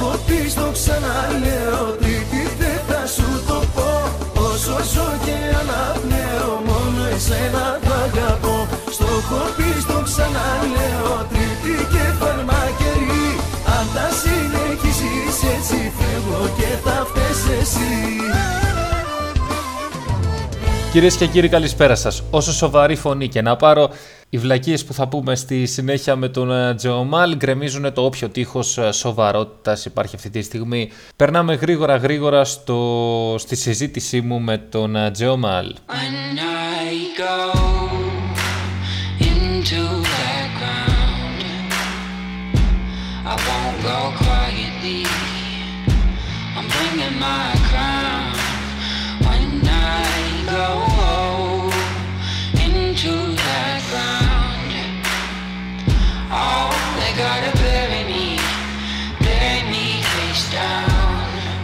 έχω πει, στο ξαναλέω Τρίτη δεν θα σου το πω. Όσο ζω και αναπνέω Μόνο εσένα θα αγαπώ. Στο έχω πει, στο ξαναλέω Τρίτη και φαρμακερή. Αν τα συνεχίσεις έτσι φεύγω και θα φταίς εσύ. Κυρίες και κύριοι, καλησπέρα σας. Όσο σοβαρή φωνή και να πάρω, οι βλακίες που θα πούμε στη συνέχεια με τον ε, Τζεωμάλ γκρεμίζουν το όποιο τείχος σοβαρότητας υπάρχει αυτή τη στιγμή. Περνάμε γρήγορα γρήγορα στο, στη συζήτησή μου με τον ε, Τζεωμάλ. my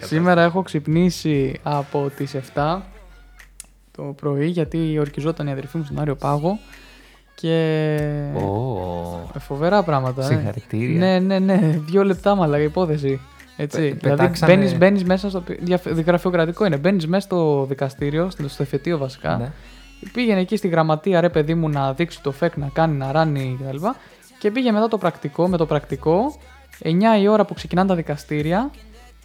Σήμερα έχω ξυπνήσει από τις 7 το πρωί γιατί ορκιζόταν η αδερφή μου στον Άριο Πάγο και oh. φοβερά πράγματα. Ε. Συγχαρητήρια. Ναι, ναι, ναι, δύο λεπτά μαλακά υπόθεση. Έτσι. δηλαδή μπαίνεις, μπαίνεις μέσα στο. Γραφειοκρατικό είναι. Μπαίνεις μέσα στο δικαστήριο, στο εφετείο βασικά. Ναι. Πήγαινε εκεί στη γραμματεία, ρε παιδί μου, να δείξει το φεκ, να κάνει, να ράνει κτλ. Και, και πήγε μετά το πρακτικό, με το πρακτικό, 9 η ώρα που ξεκινάνε τα δικαστήρια,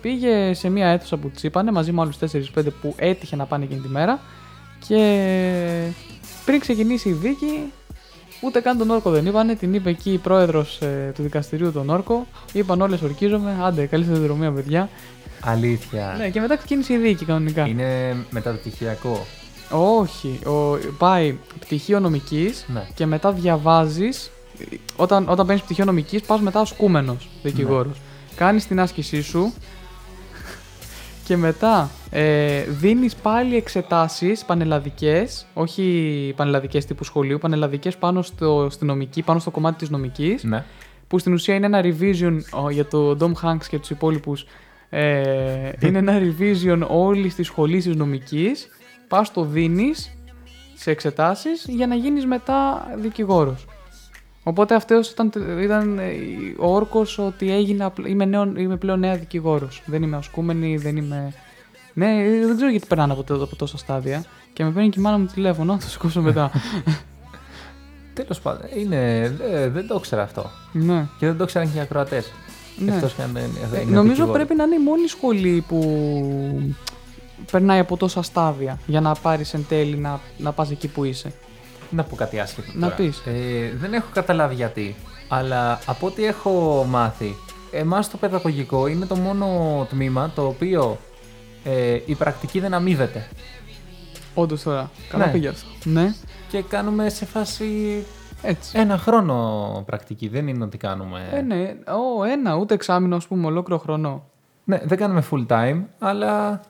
Πήγε σε μια αίθουσα που τσίπανε μαζί με άλλους 4-5 που έτυχε να πάνε εκείνη τη μέρα και πριν ξεκινήσει η δίκη, ούτε καν τον όρκο δεν είπανε. Την είπε εκεί η πρόεδρος ε, του δικαστηρίου τον όρκο. Είπαν όλες ορκίζομαι. Άντε, καλή σταδιοδρομία, παιδιά. Αλήθεια. Ναι, και μετά ξεκίνησε η δίκη κανονικά. Είναι μεταπτυχιακό. Όχι. Ο, πάει πτυχίο νομικής ναι. και μετά διαβάζεις. Όταν, όταν παίρνεις πτυχίο νομικής, πας μετά ως κούμενος δικηγόρος. Ναι. Κάνεις την άσκησή σου, και μετά ε, δίνεις πάλι εξετάσεις πανελλαδικές, όχι πανελλαδικές τύπου σχολείου, πανελλαδικές πάνω στο, στη νομική, πάνω στο κομμάτι της νομικής, ναι. που στην ουσία είναι ένα revision για το Dom Hanks και τους υπόλοιπους, ε, είναι ένα revision όλη της σχολής της νομικής, πας το δίνεις σε εξετάσεις για να γίνεις μετά δικηγόρος. Οπότε αυτός ήταν, ήταν ε, ο όρκος ότι έγινα, είμαι, νέο, είμαι πλέον νέα δικηγόρος. Δεν είμαι ασκούμενη, δεν είμαι. Ναι, δεν ξέρω γιατί περνάνε από, από τόσα στάδια. Και με παίρνει και η μάνα μου τηλέφωνο, θα το σηκώσω μετά. Τέλος πάντων, είναι, δεν το ήξερα αυτό. Ναι. Και δεν το ήξεραν και οι ακροατές. Ναι. Ε, νομίζω πρέπει να είναι η μόνη σχολή που περνάει από τόσα στάδια για να πάρεις εν τέλει να, να πας εκεί που είσαι να πω κάτι άσχετο. Να πεις. Ε, δεν έχω καταλάβει γιατί. Αλλά από ό,τι έχω μάθει, εμάς το παιδαγωγικό είναι το μόνο τμήμα το οποίο ε, η πρακτική δεν αμείβεται. Όντως τώρα. Καλά ναι. πήγες αυτό. Ναι. Και κάνουμε σε φάση. Έτσι. Ένα χρόνο πρακτική. Δεν είναι ότι κάνουμε. Ε, ναι. Ο, ένα, ούτε εξάμεινο, ας πούμε, ολόκληρο χρόνο. Ναι, δεν κάνουμε full time, αλλά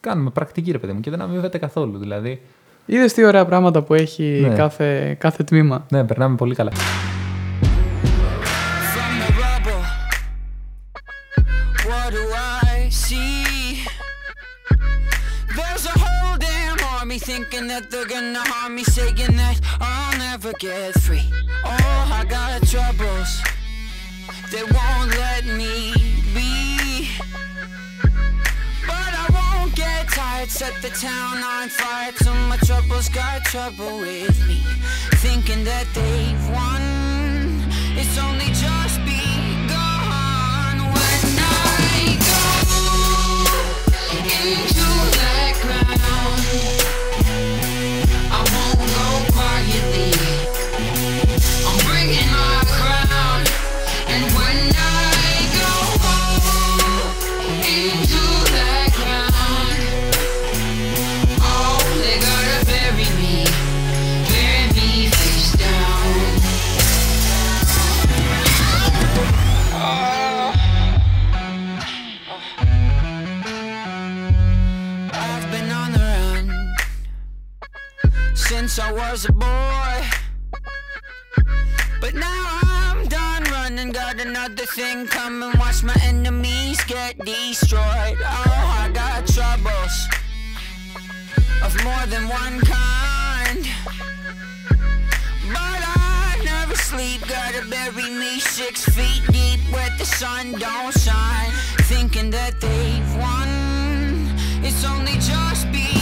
κάνουμε πρακτική, ρε παιδί μου, και δεν αμείβεται καθόλου. Δηλαδή, Είδε τι ωραία πράγματα που έχει ναι. κάθε, κάθε τμήμα. Ναι, περνάμε πολύ καλά. thinking that they're gonna harm me, saying that I'll never get free. Oh, I got troubles that won't set the town on fire till my troubles got trouble with me. Thinking that they've won, it's only just since I was a boy. But now I'm done running, got another thing coming. Watch my enemies get destroyed. Oh, I got troubles of more than one kind. But I never sleep, gotta bury me six feet deep where the sun don't shine. thinking that they've won. It's only just begun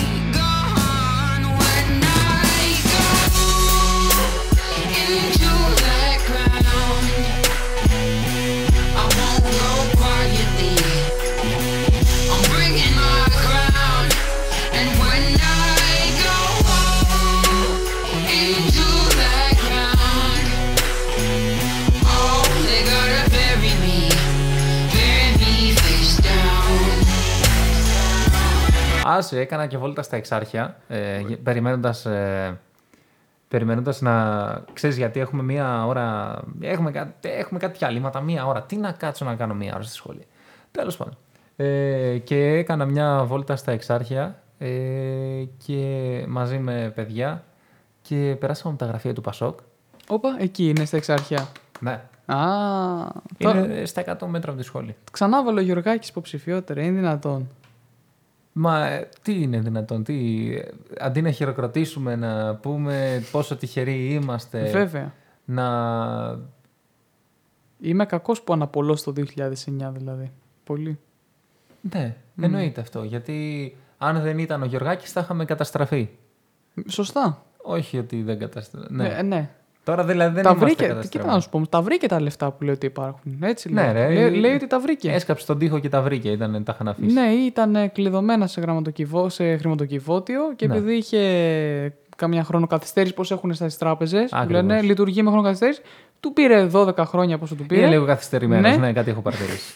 Άσε, έκανα και βόλτα στα εξάρχεια, ε, περιμένοντας, ε, περιμένοντας να... Ξέρεις γιατί έχουμε μία ώρα... Έχουμε, κα- έχουμε κάτι διαλύματα, μία ώρα. Τι να κάτσω να κάνω μία ώρα στη σχολή. Τέλος πάντων. Ε, και έκανα μια βόλτα στα εξάρχεια ε, και μαζί με παιδιά και περάσαμε από τα γραφεία του Πασόκ. Όπα, εκεί είναι στα εξάρχεια. Ναι. Α, τώρα, Είναι στα 100 μέτρα από τη σχολή. ξανά βάλω Γιωργάκης υποψηφιότερα, είναι δυνατόν. Μα ε, τι είναι δυνατόν, τι, ε, αντί να χειροκροτήσουμε, να πούμε πόσο τυχεροί είμαστε, Βέβαια. να... Είμαι κακός που αναπολώ στο 2009 δηλαδή. Πολύ. Ναι, εννοείται αυτό, γιατί αν δεν ήταν ο Γιωργάκης θα είχαμε καταστραφεί. Σωστά. Όχι ότι δεν καταστραφεί. Ναι. Ε, ναι. Τώρα δηλαδή δεν τα είμαστε βρήκε. καταστραφεί. Κοίτα να σου πω, τα βρήκε τα λεφτά που λέει ότι υπάρχουν. Έτσι Ναι, λέει. ρε, Λέει, ε, λέει ότι τα βρήκε. Έσκαψε τον τοίχο και τα βρήκε, ήταν, τα είχαν αφήσει. Ναι, ή ήταν κλειδωμένα σε, γραμματοκιβώ, σε χρηματοκιβώτιο και Ναι. επειδή είχε καμιά χρονοκαθυστέρηση, πώς έχουν στις τράπεζες, που Ακριβώς. λένε λειτουργεί με χρονοκαθυστέρηση, του πήρε 12 χρόνια πόσο του πήρε. Είναι λίγο καθυστερημένος, ναι. Ναι. κάτι έχω παρατηρήσει.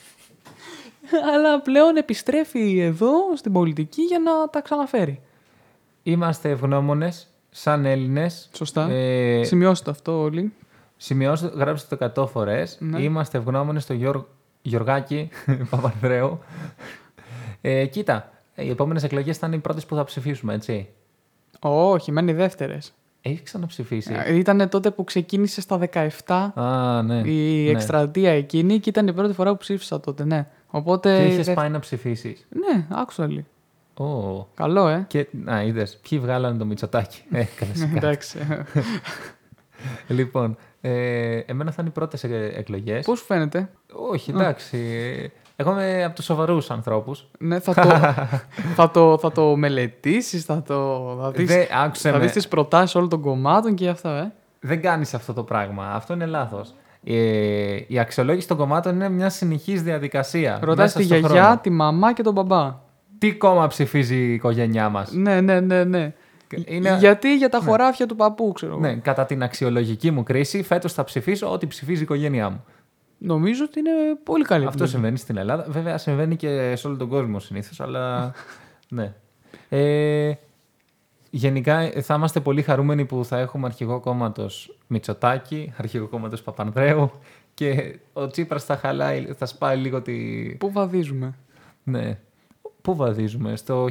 Αλλά πλέον επιστρέφει εδώ στην πολιτική για να τα ξαναφέρει. Είμαστε ευγνώμονες, σαν Έλληνες. Σωστά. Ε, Σημειώστε το αυτό όλοι. Σημειώστε, γράψτε το 100 φορές. Ναι. Είμαστε ευγνώμονες στο Γιώργ... Γιωργάκη Παπανδρέου. Ε, κοίτα, οι επόμενες εκλογές θα είναι οι πρώτες που θα ψηφίσουμε, έτσι. Όχι, μένει δεύτερες. Έχεις ξαναψηφίσει. Ήταν τότε που ξεκίνησε στα 17 Α, ναι. η ναι. εκστρατεία εκείνη και ήταν η πρώτη φορά που ψήφισα τότε, ναι. Οπότε. Και είχες δε- πάει να ψηφίσεις. Ναι, actually. Oh. Καλό, ε. Και, να, είδες. Ποιοι βγάλανε το Μητσοτάκι. Ε, κλασικά. Εντάξει. λοιπόν, ε, εμένα θα είναι οι πρώτες εκλογές. Πώς σου φαίνεται; Όχι, εντάξει. Εγώ είμαι από τους σοβαρούς ανθρώπους. Ναι, θα το, θα το, θα το μελετήσεις, θα, το, θα δεις, Δεν, άκουσε θα με. δεις τις προτάσεις όλων των κομμάτων και αυτά, ε. Δεν κάνεις αυτό το πράγμα. Αυτό είναι λάθος. Ε, η αξιολόγηση των κομμάτων είναι μια συνεχής διαδικασία. Ρωτάς μέσα τη στον γιαγιά, χρόνο. τη μαμά και τον μπαμπά. Τι κόμμα ψηφίζει η οικογένειά μας; Ναι, ναι, ναι, ναι. Είναι- Γιατί για τα χωράφια του παππού, ξέρω εγώ. Ναι, κατά την αξιολογική μου κρίση, φέτος θα ψηφίσω ό,τι ψηφίζει η οικογένειά μου. Νομίζω ότι είναι πολύ καλή Αυτό επιλογή. συμβαίνει στην Ελλάδα. Βέβαια, συμβαίνει και σε όλο τον κόσμο συνήθως, αλλά. ναι. Ε, γενικά, ε, θα είμαστε πολύ χαρούμενοι που θα έχουμε αρχηγό κόμματος Μητσοτάκη, αρχηγό κόμματος Παπανδρέου και ο Τσίπρας θα χαλάει, θα σπάει λίγο τη. Πού βαδίζουμε; Ναι. Πού βαδίζουμε, στο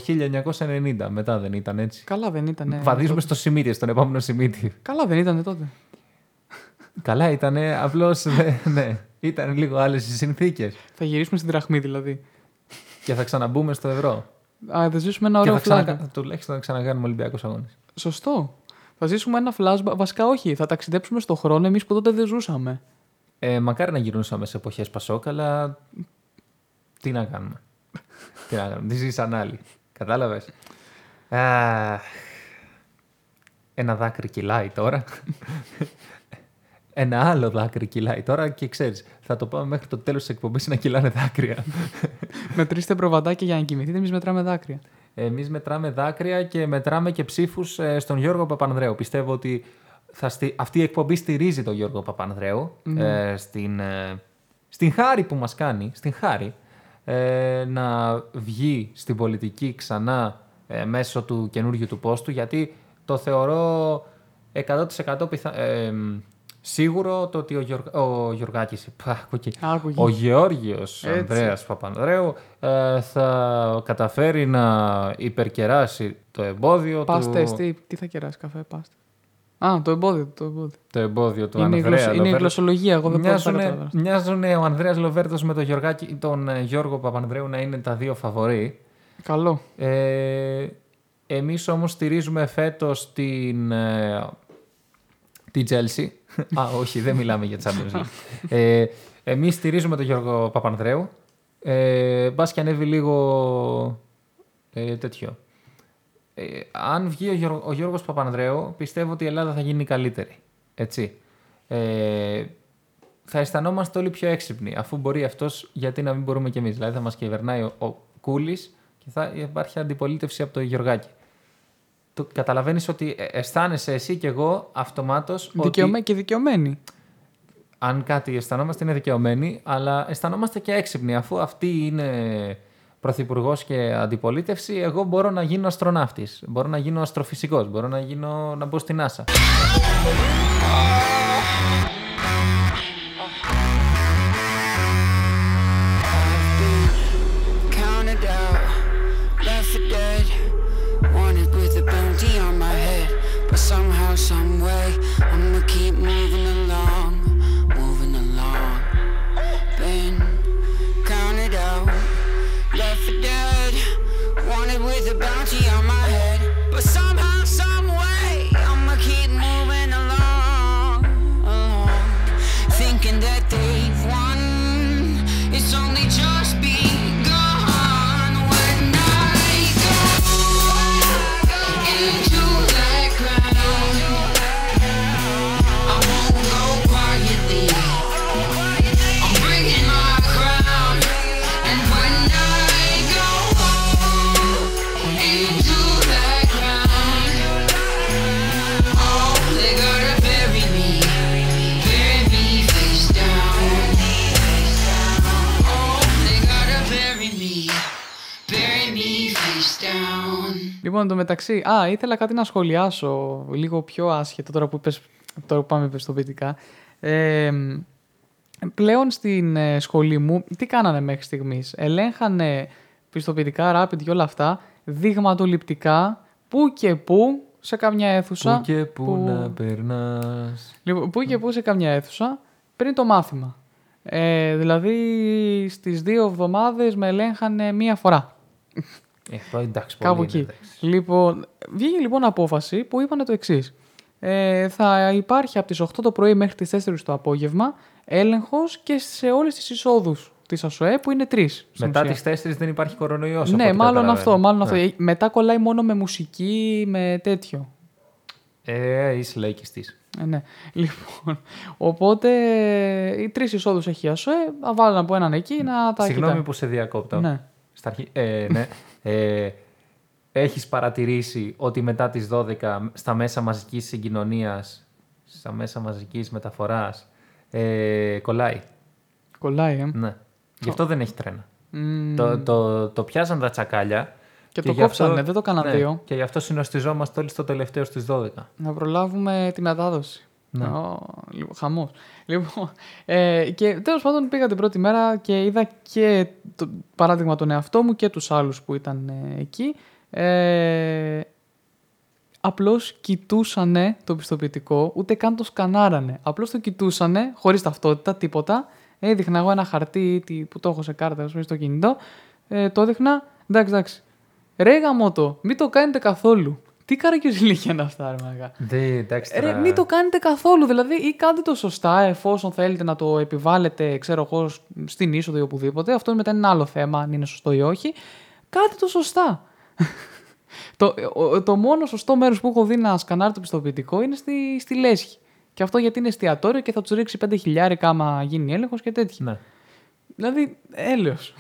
1990, μετά δεν ήταν έτσι. Καλά δεν ήταν. Βαδίζουμε στο Σιμίτι, στον επόμενο Σιμίτι. Καλά δεν ήταν τότε. Καλά ήταν, απλώς ναι, ήταν λίγο άλλες οι συνθήκες. Θα γυρίσουμε στην τραχμή δηλαδή. Και θα ξαναμπούμε στο ευρώ. Α, θα ζήσουμε ένα Και ωραίο θα flashback. ξανακα... τουλάχιστον να ξανακάνουμε Ολυμπιακούς αγώνες. Σωστό. Θα ζήσουμε ένα flashback. Βασικά όχι. Θα ταξιδέψουμε στο χρόνο εμείς που τότε δεν ζούσαμε. Ε, μακάρι να γυρνούσαμε σε εποχές Πασόκ, αλλά. Τι να κάνουμε. Τι να κάνουμε. Τι ζήσαν άλλοι. Κατάλαβες; Ένα δάκρυ κυλάει τώρα. Ένα άλλο δάκρυ κυλάει τώρα και ξέρεις, θα το πάμε μέχρι το τέλος της εκπομπής να κυλάνε δάκρυα. Μετρήστε προβατάκια για να κοιμηθείτε. Εμείς μετράμε δάκρυα. Εμείς μετράμε δάκρυα και μετράμε και ψήφους στον Γιώργο Παπανδρέου. Πιστεύω ότι θα στη... αυτή η εκπομπή στηρίζει τον Γιώργο Παπανδρέου ε, στην, ε, στην χάρη που μας κάνει, στην χάρη, ε, να βγει στην πολιτική ξανά ε, μέσω του καινούργιου του πόστου, γιατί το θεωρώ 100% πιθα... ε, σίγουρο το ότι ο, Γιωργ... ο Γιωργάκης, πα, άκου εκεί. Άκουγε. ο Γεώργιος Έτσι. Ανδρέας Παπανδρέου ε, θα καταφέρει να υπερκεράσει το εμπόδιο Πάστε, του... τι, τι θα κεράσει καφέ, πάστε. Α, το εμπόδιο. Το εμπόδιο. Το εμπόδιο του Είναι, η Ανδρέα γλωσσο- είναι η Λοβέρδου. γλωσσολογία. Εγώ δεν μπορώ να τα Μοιάζουν, καταλάβω. μοιάζουν ο Ανδρέας Λοβέρδος με τον, Γιωργάκη, τον ε, Γιώργο Παπανδρέου να είναι τα δύο φαβορή. Καλό. Ε, εμείς όμως στηρίζουμε φέτος την, ε, την Chelsea. Α, όχι, δεν μιλάμε για Champions League. ε, εμείς στηρίζουμε τον Γιώργο Παπανδρέου. Ε, μπας και ανέβει λίγο ε, τέτοιο. Ε, αν βγει ο, Γιώργο, ο Γιώργος Παπανδρέου, πιστεύω ότι η Ελλάδα θα γίνει καλύτερη. Έτσι. Ε, θα αισθανόμαστε όλοι πιο έξυπνοι. Αφού μπορεί αυτός, γιατί να μην μπορούμε κι εμείς. Δηλαδή θα μας κυβερνάει ο, ο Κούλης και θα υπάρχει αντιπολίτευση από το Γιωργάκη. Καταλαβαίνεις ότι αισθάνεσαι εσύ και εγώ αυτομάτως. Δικαιωμένοι και δικαιωμένοι. Αν κάτι αισθανόμαστε είναι δικαιωμένοι, αλλά αισθανόμαστε και έξυπνοι. Αφού αυτή είναι πρωθυπουργός και αντιπολίτευση, εγώ μπορώ να γίνω αστροναύτης. Μπορώ να γίνω αστροφυσικός. Μπορώ να, γίνω, να μπω στην NASA. some way. I'ma Λοιπόν, το μεταξύ. Α, ήθελα κάτι να σχολιάσω λίγο πιο άσχετο τώρα που, είπες, τώρα που πάμε πιστοποιητικά. Ε, πλέον στην ε, σχολή μου, τι κάνανε μέχρι στιγμής; Ελέγχανε πιστοποιητικά, rapid και όλα αυτά, δειγματοληπτικά, που και που, σε καμιά αίθουσα. Πού και πού να περνάς. Λοιπόν, που και που σε καμιά αίθουσα, πριν το μάθημα. Ε, δηλαδή, στις δύο εβδομάδες με ελέγχανε μία φορά. Ε, αυτό εντάξει, πολύ Κάπου είναι, εκεί. εντάξει. Λοιπόν, βγήκε λοιπόν απόφαση που είπαν το εξής. Ε, θα υπάρχει από τις 8 το πρωί μέχρι τις 4 το απόγευμα έλεγχος και σε όλες τις εισόδους της ΑΣΟΕ που είναι τρεις. στην Μετά ουσία. τις 4 δεν υπάρχει κορονοϊός. Ναι, μάλλον αυτό. Μάλλον αυτό. Ε, Μετά κολλάει μόνο με μουσική, με τέτοιο. Ε, είσαι λαϊκιστής. Ε, ναι. Λοιπόν, οπότε οι τρεις εισόδους έχει η ΑΣΟΕ, θα βάλουν από έναν εκεί να τα Συγγνώμη κοιτάει. που σε διακόπτω. Ναι. Στα αρχή, ε, ναι. ε, έχεις παρατηρήσει ότι μετά τις 12 στα μέσα μαζικής συγκοινωνίας, στα μέσα μαζικής μεταφοράς, ε, κολλάει; Κολλάει, ε. Ναι. Γι' αυτό δεν έχει τρένα. Μμμ. Το, το, το πιάσαν τα τσακάλια. Και το γι' αυτό- κόψανε, δεν το κάναν ναι, δύο. Και γι' αυτό συνοστιζόμαστε όλοι στο τελευταίο στις 12. Να προλάβουμε τη μετάδοση. Ναι. Ω, λοιπόν, χαμός. Λοιπόν, ε, και τέλος πάντων πήγα την πρώτη μέρα και είδα και το παράδειγμα τον εαυτό μου και τους άλλους που ήταν ε, εκεί. Ε, απλώς κοιτούσανε το πιστοποιητικό, ούτε καν το σκανάρανε. Απλώς το κοιτούσανε, χωρίς ταυτότητα, τίποτα. Έδειχνα εγώ ένα χαρτί τι- που το έχω σε κάρτα ας πούμε, στο κινητό. Ε, το έδειχνα, εντάξει, εντάξει. Ρε γαμώτο, μην το κάνετε καθόλου. Τι καρακιουζιλίκια είναι αυτά, ρε μαγά. Δεν, εντάξει, Ρε, τώρα- μην το κάνετε καθόλου. Δηλαδή, ή κάντε το σωστά εφόσον θέλετε να το επιβάλλετε, ξέρω εγώ, σ- στην είσοδο ή οπουδήποτε. Αυτό μετά είναι ένα άλλο θέμα, αν είναι σωστό ή όχι. Κάντε το σωστά. το, ο- το μόνο σωστό μέρος που έχω δει να σκανάρει το πιστοποιητικό είναι στη, στη λέσχη. Και αυτό γιατί είναι εστιατόριο και θα τους ρίξει 5 χιλιάρικα άμα γίνει έλεγχος και τέτοια. Ναι. Δηλαδή, έλεος.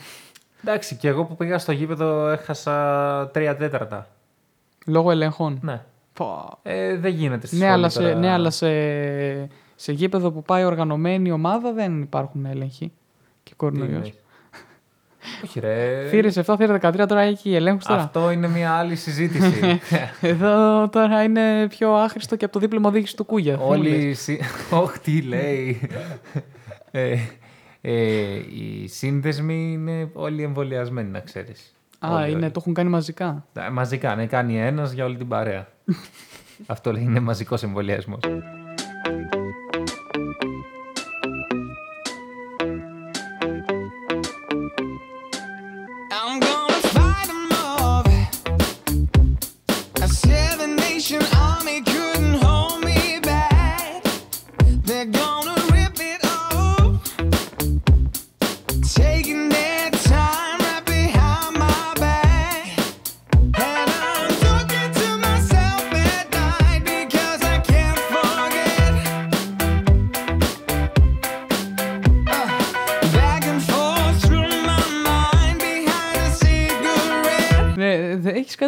Εντάξει, και εγώ που πήγα στο γήπεδο έχασα τρία τέταρτα. Λόγω ελεγχών. Ναι. Πω. Ε, δεν γίνεται στη Ναι, σχολή αλλά, σε, τώρα. ναι, αλλά σε, σε γήπεδο που πάει οργανωμένη ομάδα δεν υπάρχουν έλεγχοι και Τι κορονοϊός. εννοείς; Όχι ρε. Θύρες 7, θύρες 13, τώρα έχει ελέγχους τώρα. Αυτό είναι μια άλλη συζήτηση. Εδώ τώρα είναι πιο άχρηστο και από το δίπλωμα οδήγησης του Κούγια. Όλοι. συ- Όχι, τι λέει. ε, ε, οι σύνδεσμοι είναι όλοι εμβολιασμένοι, να ξέρεις. Α, Όλοι, είναι, όλοι. το έχουν κάνει μαζικά. Ε, Μαζικά, ναι, κάνει ένας για όλη την παρέα. Αυτό λέει, είναι μαζικός εμβολιασμός.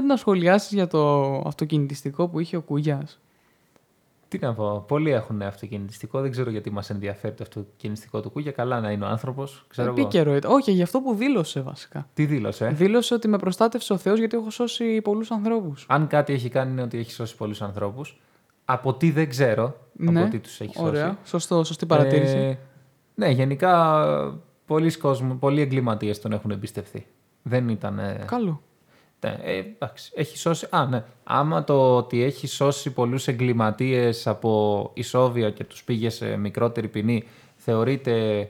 Να σχολιάσεις για το αυτοκινητιστικό που είχε ο Κούγια. Τι να πω, πολλοί έχουν αυτοκινητιστικό. Δεν ξέρω γιατί μας ενδιαφέρει το αυτοκινητιστικό του Κούγια. Καλά να είναι ο άνθρωπος. Επίκαιρο ήταν. Όχι, για αυτό που δήλωσε βασικά. Τι δήλωσε; Δήλωσε ότι με προστάτευσε ο Θεός γιατί έχω σώσει πολλούς ανθρώπους. Αν κάτι έχει κάνει είναι ότι έχει σώσει πολλούς ανθρώπους. Από τι δεν ξέρω. Ναι. Από τι τους έχει σώσει. Ωραία. Σωστό, σωστή παρατήρηση. Ε, ναι, γενικά πολλοί, κόσμοι, πολλοί εγκληματίες τον έχουν εμπιστευτεί. Δεν ήταν. Καλό. Ναι, ε, εντάξει, έχει σώσει. Α, ναι. Άμα το ότι έχει σώσει πολλούς εγκληματίες από ισόβια και τους πήγε σε μικρότερη ποινή θεωρείται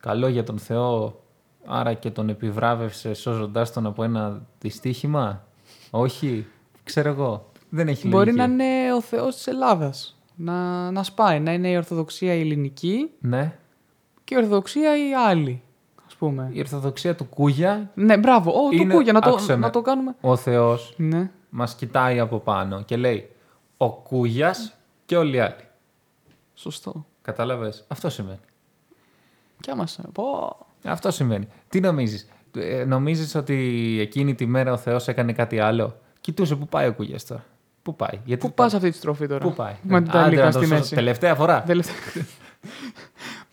καλό για τον Θεό, άρα και τον επιβράβευσε σώζοντάς τον από ένα δυστύχημα; Όχι, ξέρω εγώ. Δεν έχει Μπορεί να είναι ο Θεός της Ελλάδας. Να, να σπάει, να είναι η Ορθοδοξία η ελληνική. Ναι. Και η Ορθοδοξία η άλλη πούμε. Η Ορθοδοξία του Κούγια. Ναι, μπράβο. Ο, είναι, του Κούγια, να το, να το κάνουμε. Ο Θεός ναι. μας κοιτάει από πάνω και λέει Ο Κούγιας και όλοι οι άλλοι. Σωστό. Κατάλαβες; Αυτό σημαίνει. Κι άμα πω. Αυτό σημαίνει. Τι νομίζεις; Ε, νομίζεις ότι εκείνη τη μέρα ο Θεός έκανε κάτι άλλο; Κοιτούσε πού πάει ο Κούγιας τώρα; Πού πάει; Γιατί πού πας αυτή τη στροφή τώρα; Πού πάει; Με την στη μέση. Τελευταία φορά.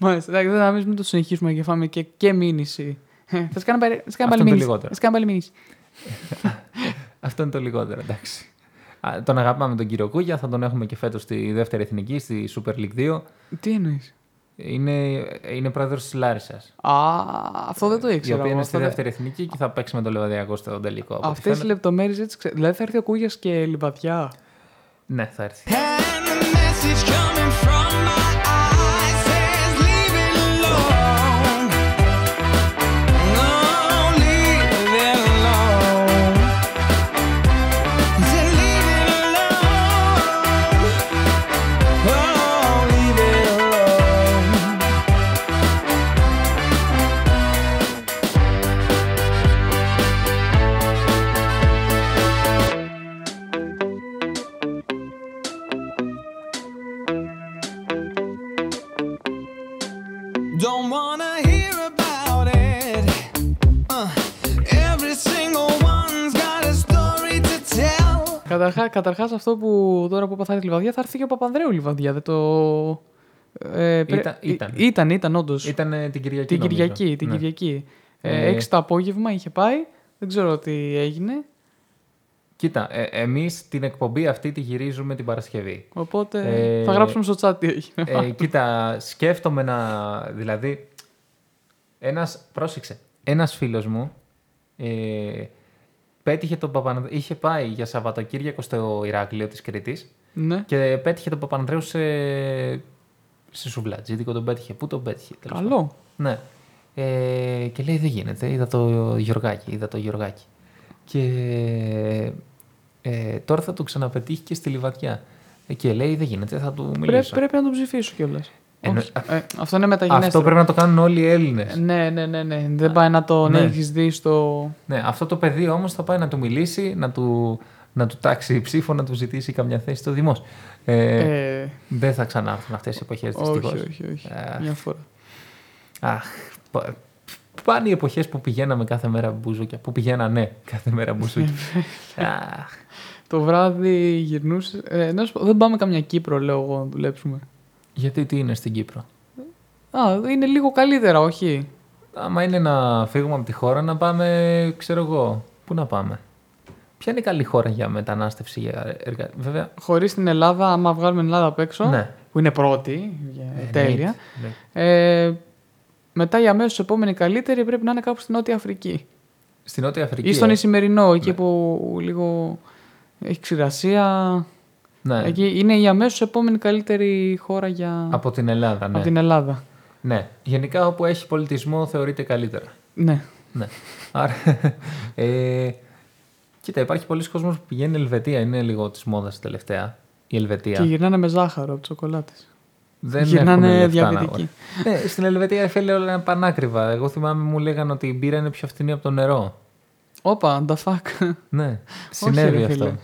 Μάλιστα. Εντάξει, δεν θα μην το συνεχίσουμε και φάμε και, και μήνυση. Ε, θα σκάνε πάλι μήνυση. Θα σκάνε πάλι μήνυση. Αυτό είναι το λιγότερο, εντάξει. Τον αγαπάμε τον κύριο Κούγια, θα τον έχουμε και φέτος στη δεύτερη εθνική, στη Super League 2. Τι εννοείς; Είναι, είναι πρόεδρος της Λάρισας. Α, αυτό δεν το ήξερα. Η οποία είναι στη δεύτερη εθνική και θα παίξει με το Λεβαδιακό στο τελικό. Αυτές οι λεπτομέρειες έτσι ξέρω. Δηλαδή θα έρθει ο Κούγιας και Λιβαδιά; Ναι, θα έρθει. Καταρχά, καταρχάς αυτό που τώρα που είπα τη Λιβαδιά θα έρθει και ο Παπανδρέου Λιβαδιά. Δεν το... Ε, ήταν, ήταν. ήταν, ήταν όντως. Ήταν την Κυριακή. Την Κυριακή. Την ναι. Κυριακή. Ε, ε, έξι το απόγευμα είχε πάει. Δεν ξέρω τι έγινε. Κοίτα, ε, εμείς την εκπομπή αυτή τη γυρίζουμε την Παρασκευή. Οπότε ε, θα γράψουμε στο chat τι έγινε. Ε, κοίτα, σκέφτομαι να... Δηλαδή, ένας, πρόσεξε, ένας φίλος μου ε, πέτυχε τον Παπανδρέου. Είχε πάει για Σαββατοκύριακο στο Ηράκλειο της Κρήτη. Ναι. Και πέτυχε τον Παπανδρέου σε, σε σουβλατζίδικο. Τον πέτυχε. Πού τον πέτυχε. Καλό. Ναι. Ε, και λέει δεν γίνεται. Είδα το Γιωργάκι. Είδα το Γιωργάκι. Και ε, τώρα θα το ξαναπετύχει και στη Λιβαδιά. Ε, και λέει δεν γίνεται. Θα του μιλήσω. Πρέπει, πρέπει να τον ψηφίσω κιόλας. Εννο... Ε, αυτό είναι μεταγενέστερο. Αυτό πρέπει να το κάνουν όλοι οι Έλληνες. Ναι, ναι, ναι, ναι. Δεν πάει να το ναι. έχεις δει στο. Ναι, αυτό το παιδί όμως θα πάει να του μιλήσει, να του, να του τάξει ψήφο, να του ζητήσει καμιά θέση στο δημόσιο. Ε, ε... Δεν θα ξανάρθουν αυτές οι εποχές δυστυχώς. Όχι, όχι, όχι. Ε... Μια φορά. Αχ, πάνε οι εποχές που πηγαίναμε κάθε μέρα μπουζούκια. Που πηγαίνανε κάθε μέρα μπουζούκια. το βράδυ γυρνούσε. Ε, δεν πάμε καμιά Κύπρο, λέω εγώ, να δουλέψουμε. Γιατί τι είναι στην Κύπρο; Α, είναι λίγο καλύτερα, όχι; Άμα είναι να φύγουμε από τη χώρα, να πάμε, ξέρω εγώ, πού να πάμε; Ποια είναι η καλή χώρα για μετανάστευση, για εργα... Βέβαια. Χωρίς την Ελλάδα, άμα βγάλουμε την Ελλάδα απ' έξω, ναι. που είναι πρώτη, ε, τέλεια. Ναι. Ε, μετά η αμέσως επόμενη καλύτερη πρέπει να είναι κάπου στην Νότια Αφρική. Στην Νότια Αφρική. Ή στον ε; Ισημερινό, εκεί ναι. που λίγο έχει ξηρασία. Ναι. Εκεί είναι η αμέσως επόμενη καλύτερη χώρα για. Από την Ελλάδα, ναι. Από την Ελλάδα. Ναι. Γενικά όπου έχει πολιτισμό θεωρείται καλύτερα. Ναι. ναι. Άρα. Ε, κοίτα, υπάρχει πολλοί κόσμος που πηγαίνει Ελβετία. Είναι λίγο της μόδας τελευταία. Η Ελβετία. Και γυρνάνε με ζάχαρο από τσοκολάτες. Δεν γυρνάνε διαβητικοί. ναι, στην Ελβετία φίλε όλα είναι πανάκριβα. Εγώ θυμάμαι μου λέγανε ότι η μπύρα είναι πιο φθηνή από το νερό. Όπα, the fuck. Ναι, συνέβη αυτό.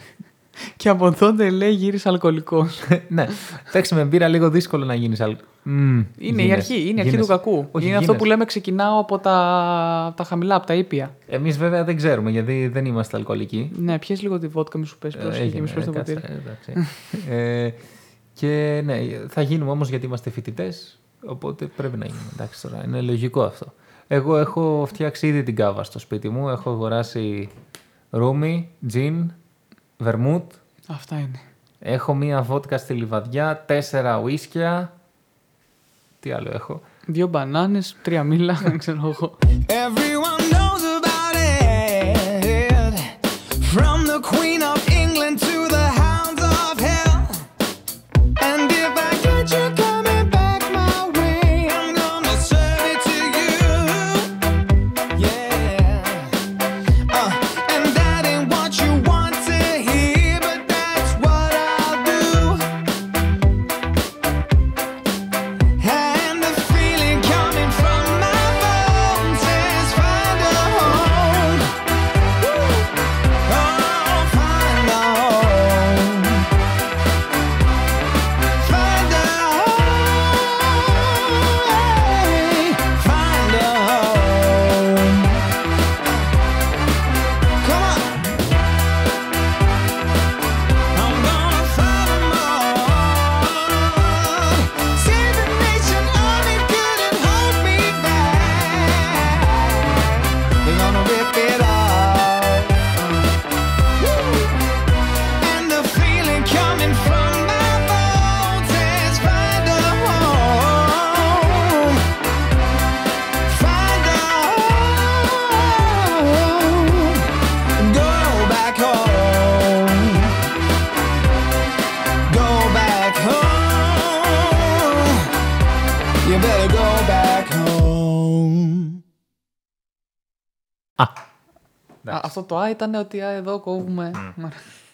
Και από τότε λέει γύρισε αλκοολικός. ναι. Εντάξει, με μπύρα λίγο δύσκολο να γίνεις αλκοολικό. Mm, είναι η αρχή, είναι η αρχή του κακού. Όχι, είναι αυτό που λέμε ξεκινάω από τα, τα χαμηλά, από τα ήπια. Εμείς βέβαια δεν ξέρουμε γιατί δεν είμαστε αλκοολικοί. Ναι, πιες λίγο τη βότκα, μη σου πες ε, και μη σου το ποτήρι. ε, και ναι, θα γίνουμε όμως γιατί είμαστε φοιτητές, οπότε πρέπει να γίνουμε. Εντάξει τώρα, είναι λογικό αυτό. Εγώ έχω φτιάξει ήδη την κάβα στο σπίτι μου. Έχω αγοράσει ρούμι, τζιν, βερμούτ. Αυτά είναι. Έχω μία βότκα στη λιβαδιά, τέσσερα ουίσκια. Τι άλλο έχω; Δύο μπανάνες, τρία μήλα, ξέρω εγώ. Αυτό το Α ήταν ότι α, εδώ κόβουμε.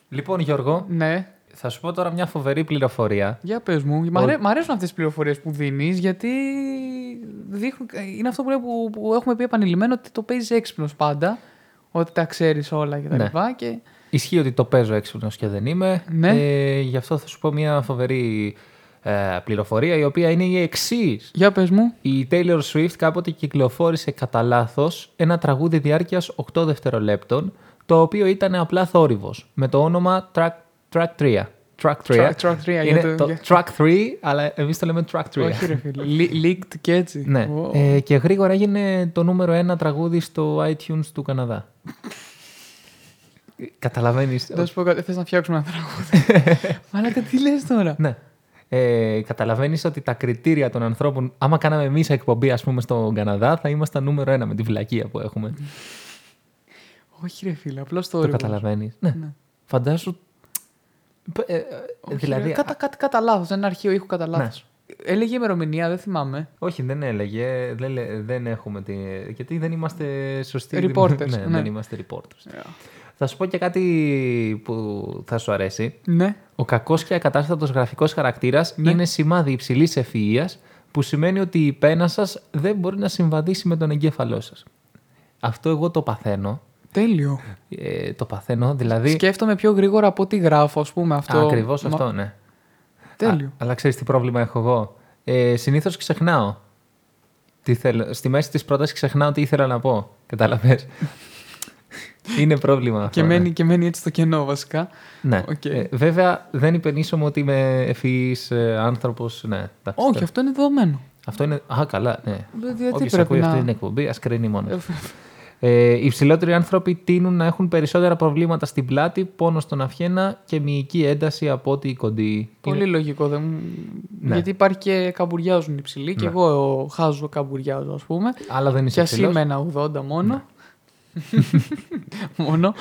Λοιπόν, Γιώργο, ναι. θα σου πω τώρα μια φοβερή πληροφορία. Για πες μου. Μ' αρέσουν αυτές τις πληροφορίες που δίνεις, γιατί δείχνουν... είναι αυτό που, που, έχουμε πει επανειλημμένο ότι το παίζει έξυπνος πάντα. Ότι τα ξέρεις όλα και τα ναι. λοιπά. Και... Ισχύει ότι το παίζω έξυπνος και δεν είμαι. Ναι. Ε, γι' αυτό θα σου πω μια φοβερή ε, πληροφορία η οποία είναι η εξής. Για πες μου. Η Taylor Swift κάποτε κυκλοφόρησε κατά λάθος ένα τραγούδι διάρκειας 8 δευτερολέπτων το οποίο ήταν απλά θόρυβος με το όνομα Track, track 3. Track 3. Track, 3 είναι το, Track 3, αλλά εμείς το λέμε Track 3. Όχι, ρε φίλε. Leaked και έτσι. Ναι. Ε, και γρήγορα έγινε το νούμερο ένα τραγούδι στο iTunes του Καναδά. Καταλαβαίνεις. Θα σου πω κάτι. Θες να φτιάξουμε ένα τραγούδι. Μαλάκα, τι λες τώρα; Ναι ε, καταλαβαίνεις ότι τα κριτήρια των ανθρώπων, άμα κάναμε εμείς εκπομπή, ας πούμε, στον Καναδά, θα ήμασταν νούμερο ένα με τη βλακεία που έχουμε. Όχι, ρε φίλε, απλώς το Το καταλαβαίνεις. Ναι. ναι. Φαντάσου. Ε, ε, δηλαδή. Ρε, κατά, κατά, κατά λάθος, ένα αρχείο ήχου κατά λάθος. Ναι. Έλεγε ημερομηνία, δεν θυμάμαι. Όχι, δεν έλεγε. Δεν, δεν έχουμε τη... Γιατί δεν είμαστε σωστοί. Reporters. ναι, ναι, δεν είμαστε reporters. Yeah. Θα σου πω και κάτι που θα σου αρέσει. Ναι. Ο κακός και ακατάστατος γραφικός χαρακτήρας ναι. είναι σημάδι υψηλής ευφυα, που σημαίνει ότι η πένα σας δεν μπορεί να συμβαδίσει με τον εγκέφαλό σας. Αυτό εγώ το παθαίνω. Τέλειο. Ε, το παθαίνω, δηλαδή. Σκέφτομαι πιο γρήγορα από ό,τι γράφω, ας πούμε. Αυτό... Ακριβώς αυτό, ναι. Τέλειο. Α, αλλά ξέρεις τι πρόβλημα έχω εγώ; Ε, Συνήθως ξεχνάω. Τι θέλω. Στη μέση της πρότασης ξεχνάω τι ήθελα να πω. Κατάλαβες; Είναι πρόβλημα αυτό. Και μένει, ναι. και μένει έτσι το κενό βασικά. Ναι. Okay. Ε, βέβαια δεν υπενήσουμε ότι είμαι ευφυής ε, άνθρωπος. Ναι, Όχι, αυτό είναι δεδομένο. Αυτό είναι. Α, καλά, ναι. Γιατί Όποιος ακούει να... αυτή την εκπομπή, ας κρίνει μόνος. Ε, οι ψηλότεροι άνθρωποι τείνουν να έχουν περισσότερα προβλήματα στην πλάτη, πόνο στον αυχένα και μυϊκή ένταση από ότι οι κοντοί. Πολύ είναι... λογικό. Δεν... Ναι. Γιατί υπάρχει και καμπουριάζουν οι ψηλοί. Ναι. Και εγώ χάζω καμπουριάζω, ας πούμε. Αλλά δεν είσαι Και ας είμαι ένα 80 μόνο. Ναι. Μόνο.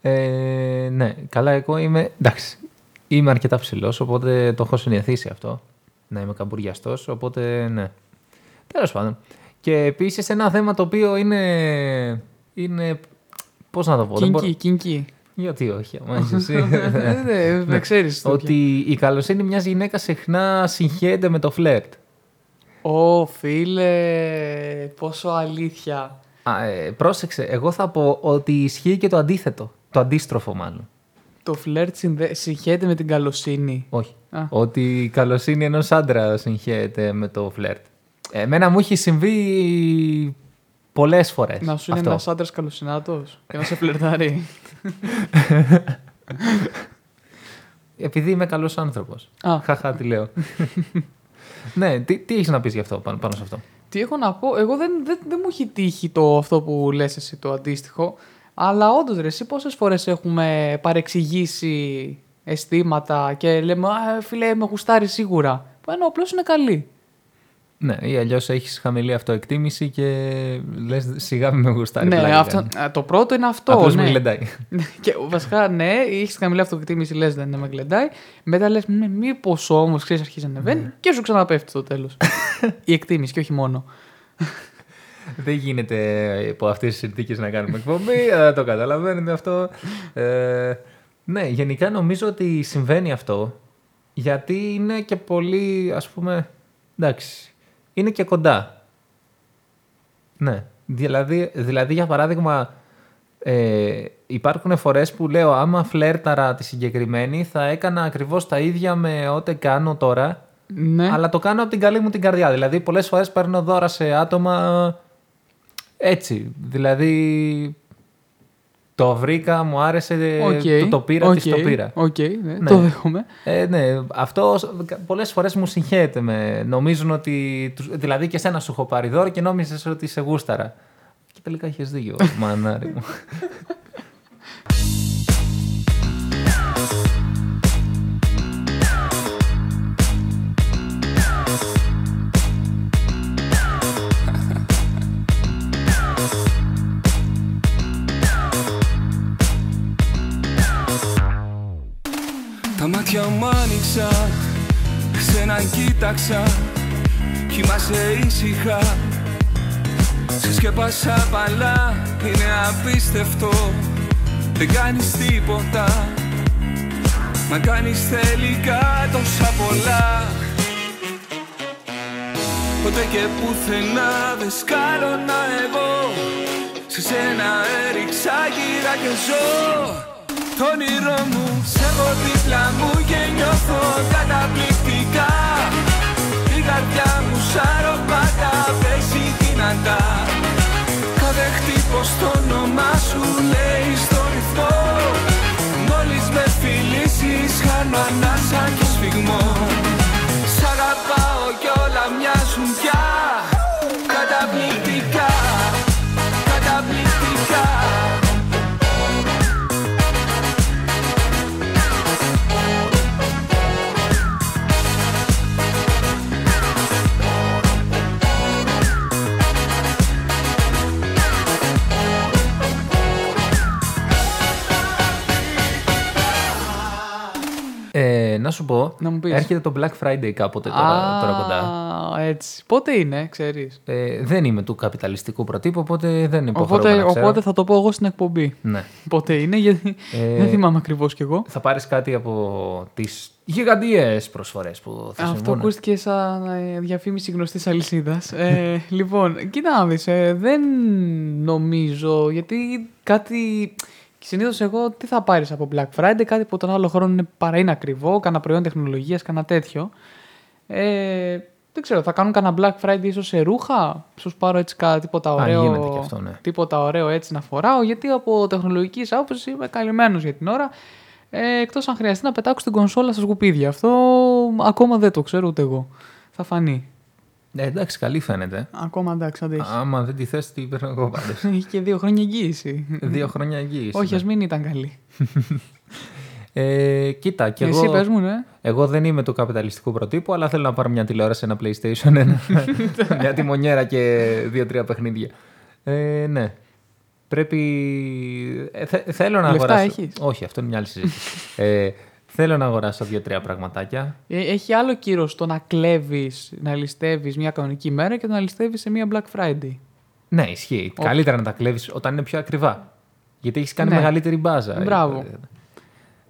Ε, ναι, καλά, εγώ είμαι. Εντάξει, είμαι αρκετά ψηλός, οπότε το έχω συνηθίσει αυτό. Να είμαι καμπουριαστός, οπότε ναι. Τέλος πάντων. Και επίσης ένα θέμα το οποίο είναι. είναι Πώς να το πω, Κίνκι, κίνκι. Γιατί όχι, άμα εσύ. Δεν ναι. ξέρεις. Ότι η καλοσύνη μιας γυναίκας συχνά συγχέεται με το φλερτ. Ω, φίλε, πόσο αλήθεια. Α, ε, πρόσεξε, εγώ θα πω ότι ισχύει και το αντίθετο. Το αντίστροφο μάλλον. το φλερτ συνδε... συγχέεται με την καλοσύνη. Όχι. Ότι η καλοσύνη ενός άντρα συγχέεται με το φλερτ. Εμένα μου έχει συμβεί πολλές φορές. Να σου είναι ένας άντρας καλοσυνάτος και να σε φλερτάρει. Επειδή είμαι καλός άνθρωπος. Χαχά, τι λέω. ναι, τι, τι έχεις να πεις γι' αυτό πάνω, πάνω σε αυτό; Τι έχω να πω, εγώ δεν, δεν, δεν μου έχει τύχει το αυτό που λες εσύ το αντίστοιχο. Αλλά όντως ρε, εσύ πόσες φορές έχουμε παρεξηγήσει αισθήματα και λέμε Α, φίλε, με γουστάρεις σίγουρα. Που ενώ απλώς είναι καλή. Ναι, ή αλλιώς έχεις χαμηλή αυτοεκτίμηση και λες σιγά με γουστάρει. Ναι, αυτό, το πρώτο είναι αυτό. Απλώς ναι. με γλεντάει. και βασικά, ναι, έχεις χαμηλή αυτοεκτίμηση, λες δεν με γλεντάει. Μετά λες, μήπως όμως ξέρεις, αρχίζει να ανεβαίνει ναι. και σου ξαναπέφτει στο τέλος. Η εκτίμηση και όχι μόνο. Δεν γίνεται υπό αυτές τις συνθήκες να κάνουμε εκπομπή. Ε, το καταλαβαίνετε αυτό. Ε, ναι, γενικά νομίζω ότι συμβαίνει αυτό γιατί είναι και πολύ, ας πούμε, εντάξει, είναι και κοντά. Ναι, δηλαδή, δηλαδή για παράδειγμα, ε, υπάρχουν φορές που λέω άμα φλέρταρα τη συγκεκριμένη θα έκανα ακριβώς τα ίδια με ό,τι κάνω τώρα ναι. αλλά το κάνω από την καλή μου την καρδιά. Δηλαδή πολλές φορές παίρνω δώρα σε άτομα έτσι. Δηλαδή το βρήκα, μου άρεσε, okay, το, το πήρα, okay, της το πήρα. OK, okay, ναι, ναι. το δέχομαι. Ε, ναι, αυτό πολλές φορές μου συγχαίεται με. Νομίζουν ότι, δηλαδή και σένα σου έχω πάρει δώρο και νόμιζες ότι σε γούσταρα. Και τελικά έχεις δίκιο, μανάρι μου. μάτια μου άνοιξα Ξένα κοίταξα Κοιμάσαι ήσυχα. Σε σκέπασα παλά Είναι απίστευτο Δεν κάνεις τίποτα. Μα κάνεις τελικά τόσα πολλά. Ποτέ και πουθενά δεν σκάλωνα εγώ. Σε σένα έριξα γύρα και ζω το όνειρό μου. Σε έχω δίπλα μου και νιώθω καταπληκτικά. Η καρδιά μου πω, να μου πεις. έρχεται το Black Friday κάποτε τώρα, τώρα κοντά. έτσι. Πότε είναι, ξέρεις; Ε, δεν είμαι του καπιταλιστικού προτύπου, οπότε δεν υποχρεώ οπότε, να ξέρω. Οπότε θα το πω εγώ στην εκπομπή. Ναι. Πότε είναι, γιατί ε, δεν θυμάμαι ακριβώς κι εγώ. Θα πάρεις κάτι από τις γιγαντιές προσφορές που θα Αυτό συμβούν. ακούστηκε σαν ε, διαφήμιση γνωστής αλυσίδας. ε, λοιπόν, κοίτα να δεις, ε, δεν νομίζω, γιατί κάτι... Συνήθως εγώ τι θα πάρεις από Black Friday, κάτι που τον άλλο χρόνο είναι παρά είναι ακριβό, κανένα προϊόν τεχνολογίας, κανένα τέτοιο. Ε, δεν ξέρω, θα κάνουν κανένα Black Friday ίσως σε ρούχα. Σου πάρω έτσι κάτι τίποτα ωραίο. Α, γίνεται και αυτό, ναι. Τίποτα ωραίο έτσι να φοράω, γιατί από τεχνολογικής άποψης είμαι καλυμμένος για την ώρα. Ε, Εκτός αν χρειαστεί να πετάξω την κονσόλα στα σκουπίδια. Αυτό ακόμα δεν το ξέρω ούτε εγώ. Θα φανεί. Ε, εντάξει, καλή φαίνεται. Ακόμα εντάξει, αντέχει. Άμα δεν τη θες, τι παίρνω εγώ πάντως. Έχει και δύο χρόνια εγγύηση. δύο χρόνια εγγύηση. Όχι, ναι. ας μην ήταν καλή. Ε, κοίτα, και Εσύ εγώ, πες μου, ναι. εγώ δεν είμαι του καπιταλιστικού προτύπου, αλλά θέλω να πάρω μια τηλεόραση, ένα PlayStation, ένα, μια τιμονιέρα και δύο-τρία παιχνίδια. Ε, ναι. Πρέπει. Ε, θε- θέλω να Λεφτά αγοράσω. έχεις; Όχι, αυτό είναι μια άλλη συζήτηση. ε, θέλω να αγοράσω δύο-τρία πραγματάκια. Ε, Έχει άλλο κύρο το να κλέβεις, να ληστεύεις μια κανονική ημέρα και το να ληστεύεις σε μια Black Friday. Ναι, ισχύει. Ο- Καλύτερα να τα κλέβεις όταν είναι πιο ακριβά. Γιατί έχεις κάνει Ναι. μεγαλύτερη μπάζα. Μπράβο.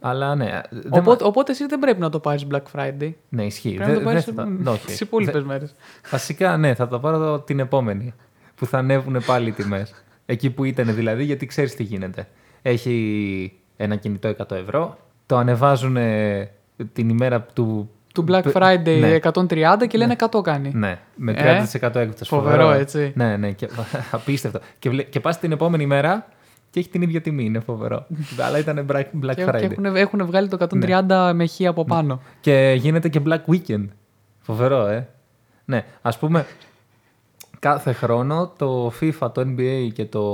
Αλλά ναι. δεν Οπότε, οπότε εσύ δεν πρέπει να το πάρεις Black Friday. Ναι, ισχύει. Πρέπει να το Δεν- πάρεις δεν θα τα- όχι. τι υπόλοιπες Δεν- μέρες. Βασικά, ναι, θα τα πάρω την επόμενη. Που θα ανέβουν πάλι οι τιμές. Εκεί που ήταν δηλαδή, γιατί ξέρεις τι γίνεται. Έχει ένα κινητό 100 ευρώ, το ανεβάζουν ε, την ημέρα του. Του Black Friday 130 και λένε 100 κάνει. Ναι, με 30% Ε, έκπτωση. φοβερό, έτσι. Ναι, ναι, και, απίστευτο. Και, βλέ- και πας την επόμενη μέρα και έχει την ίδια τιμή. Είναι φοβερό. Αλλά ήταν Black, Black Και, Friday. και έχουν, έχουν βγάλει το 130 με χ από πάνω. Και γίνεται και Black Weekend. Φοβερό, ε. Ναι, ας πούμε, κάθε χρόνο το FIFA, το NBA και το...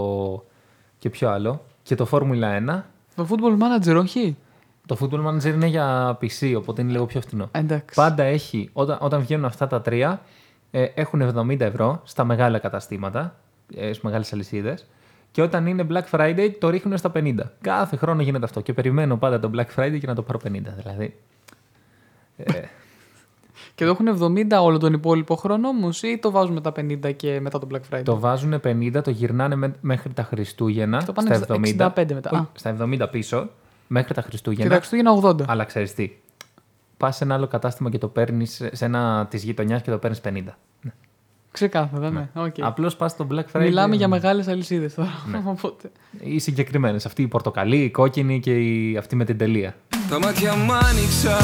και ποιο άλλο, και το Formula 1, Το Football Manager, όχι; Το Football Manager είναι για PC, οπότε είναι λίγο πιο φθηνό. Εντάξει. Πάντα έχει, όταν, όταν βγαίνουν αυτά τα τρία, ε, έχουν 70 ευρώ στα μεγάλα καταστήματα, ε, στις μεγάλες αλυσίδες, και όταν είναι Black Friday το ρίχνουν στα 50. Κάθε χρόνο γίνεται αυτό. Και περιμένω πάντα το Black Friday και να το πάρω 50. Δηλαδή. Ε, Και το έχουν 70 όλο τον υπόλοιπο χρόνο όμως, ή το βάζουμε τα 50 και μετά το Black Friday; Το βάζουν 50, το γυρνάνε με- μέχρι τα Χριστούγεννα. Το πάνε στα 70. 65 μετά. Όχι, Α. Στα 70 πίσω, μέχρι τα και Χριστούγεννα. τα Χριστούγεννα 80. Αλλά ξέρεις τι. Πας σε ένα άλλο κατάστημα και το παίρνεις σε ένα της γειτονιάς και το παίρνεις 50. Ξεκάθαρα, ναι. Οκ. Απλώς πας στο Black Friday. Μιλάμε για μεγάλες αλυσίδες τώρα. Ναι. Οπότε. Οι συγκεκριμένες. Αυτή η πορτοκαλί, η κόκκινη και η... αυτή με την τελεία. Τα μάτια μ' άνοιξα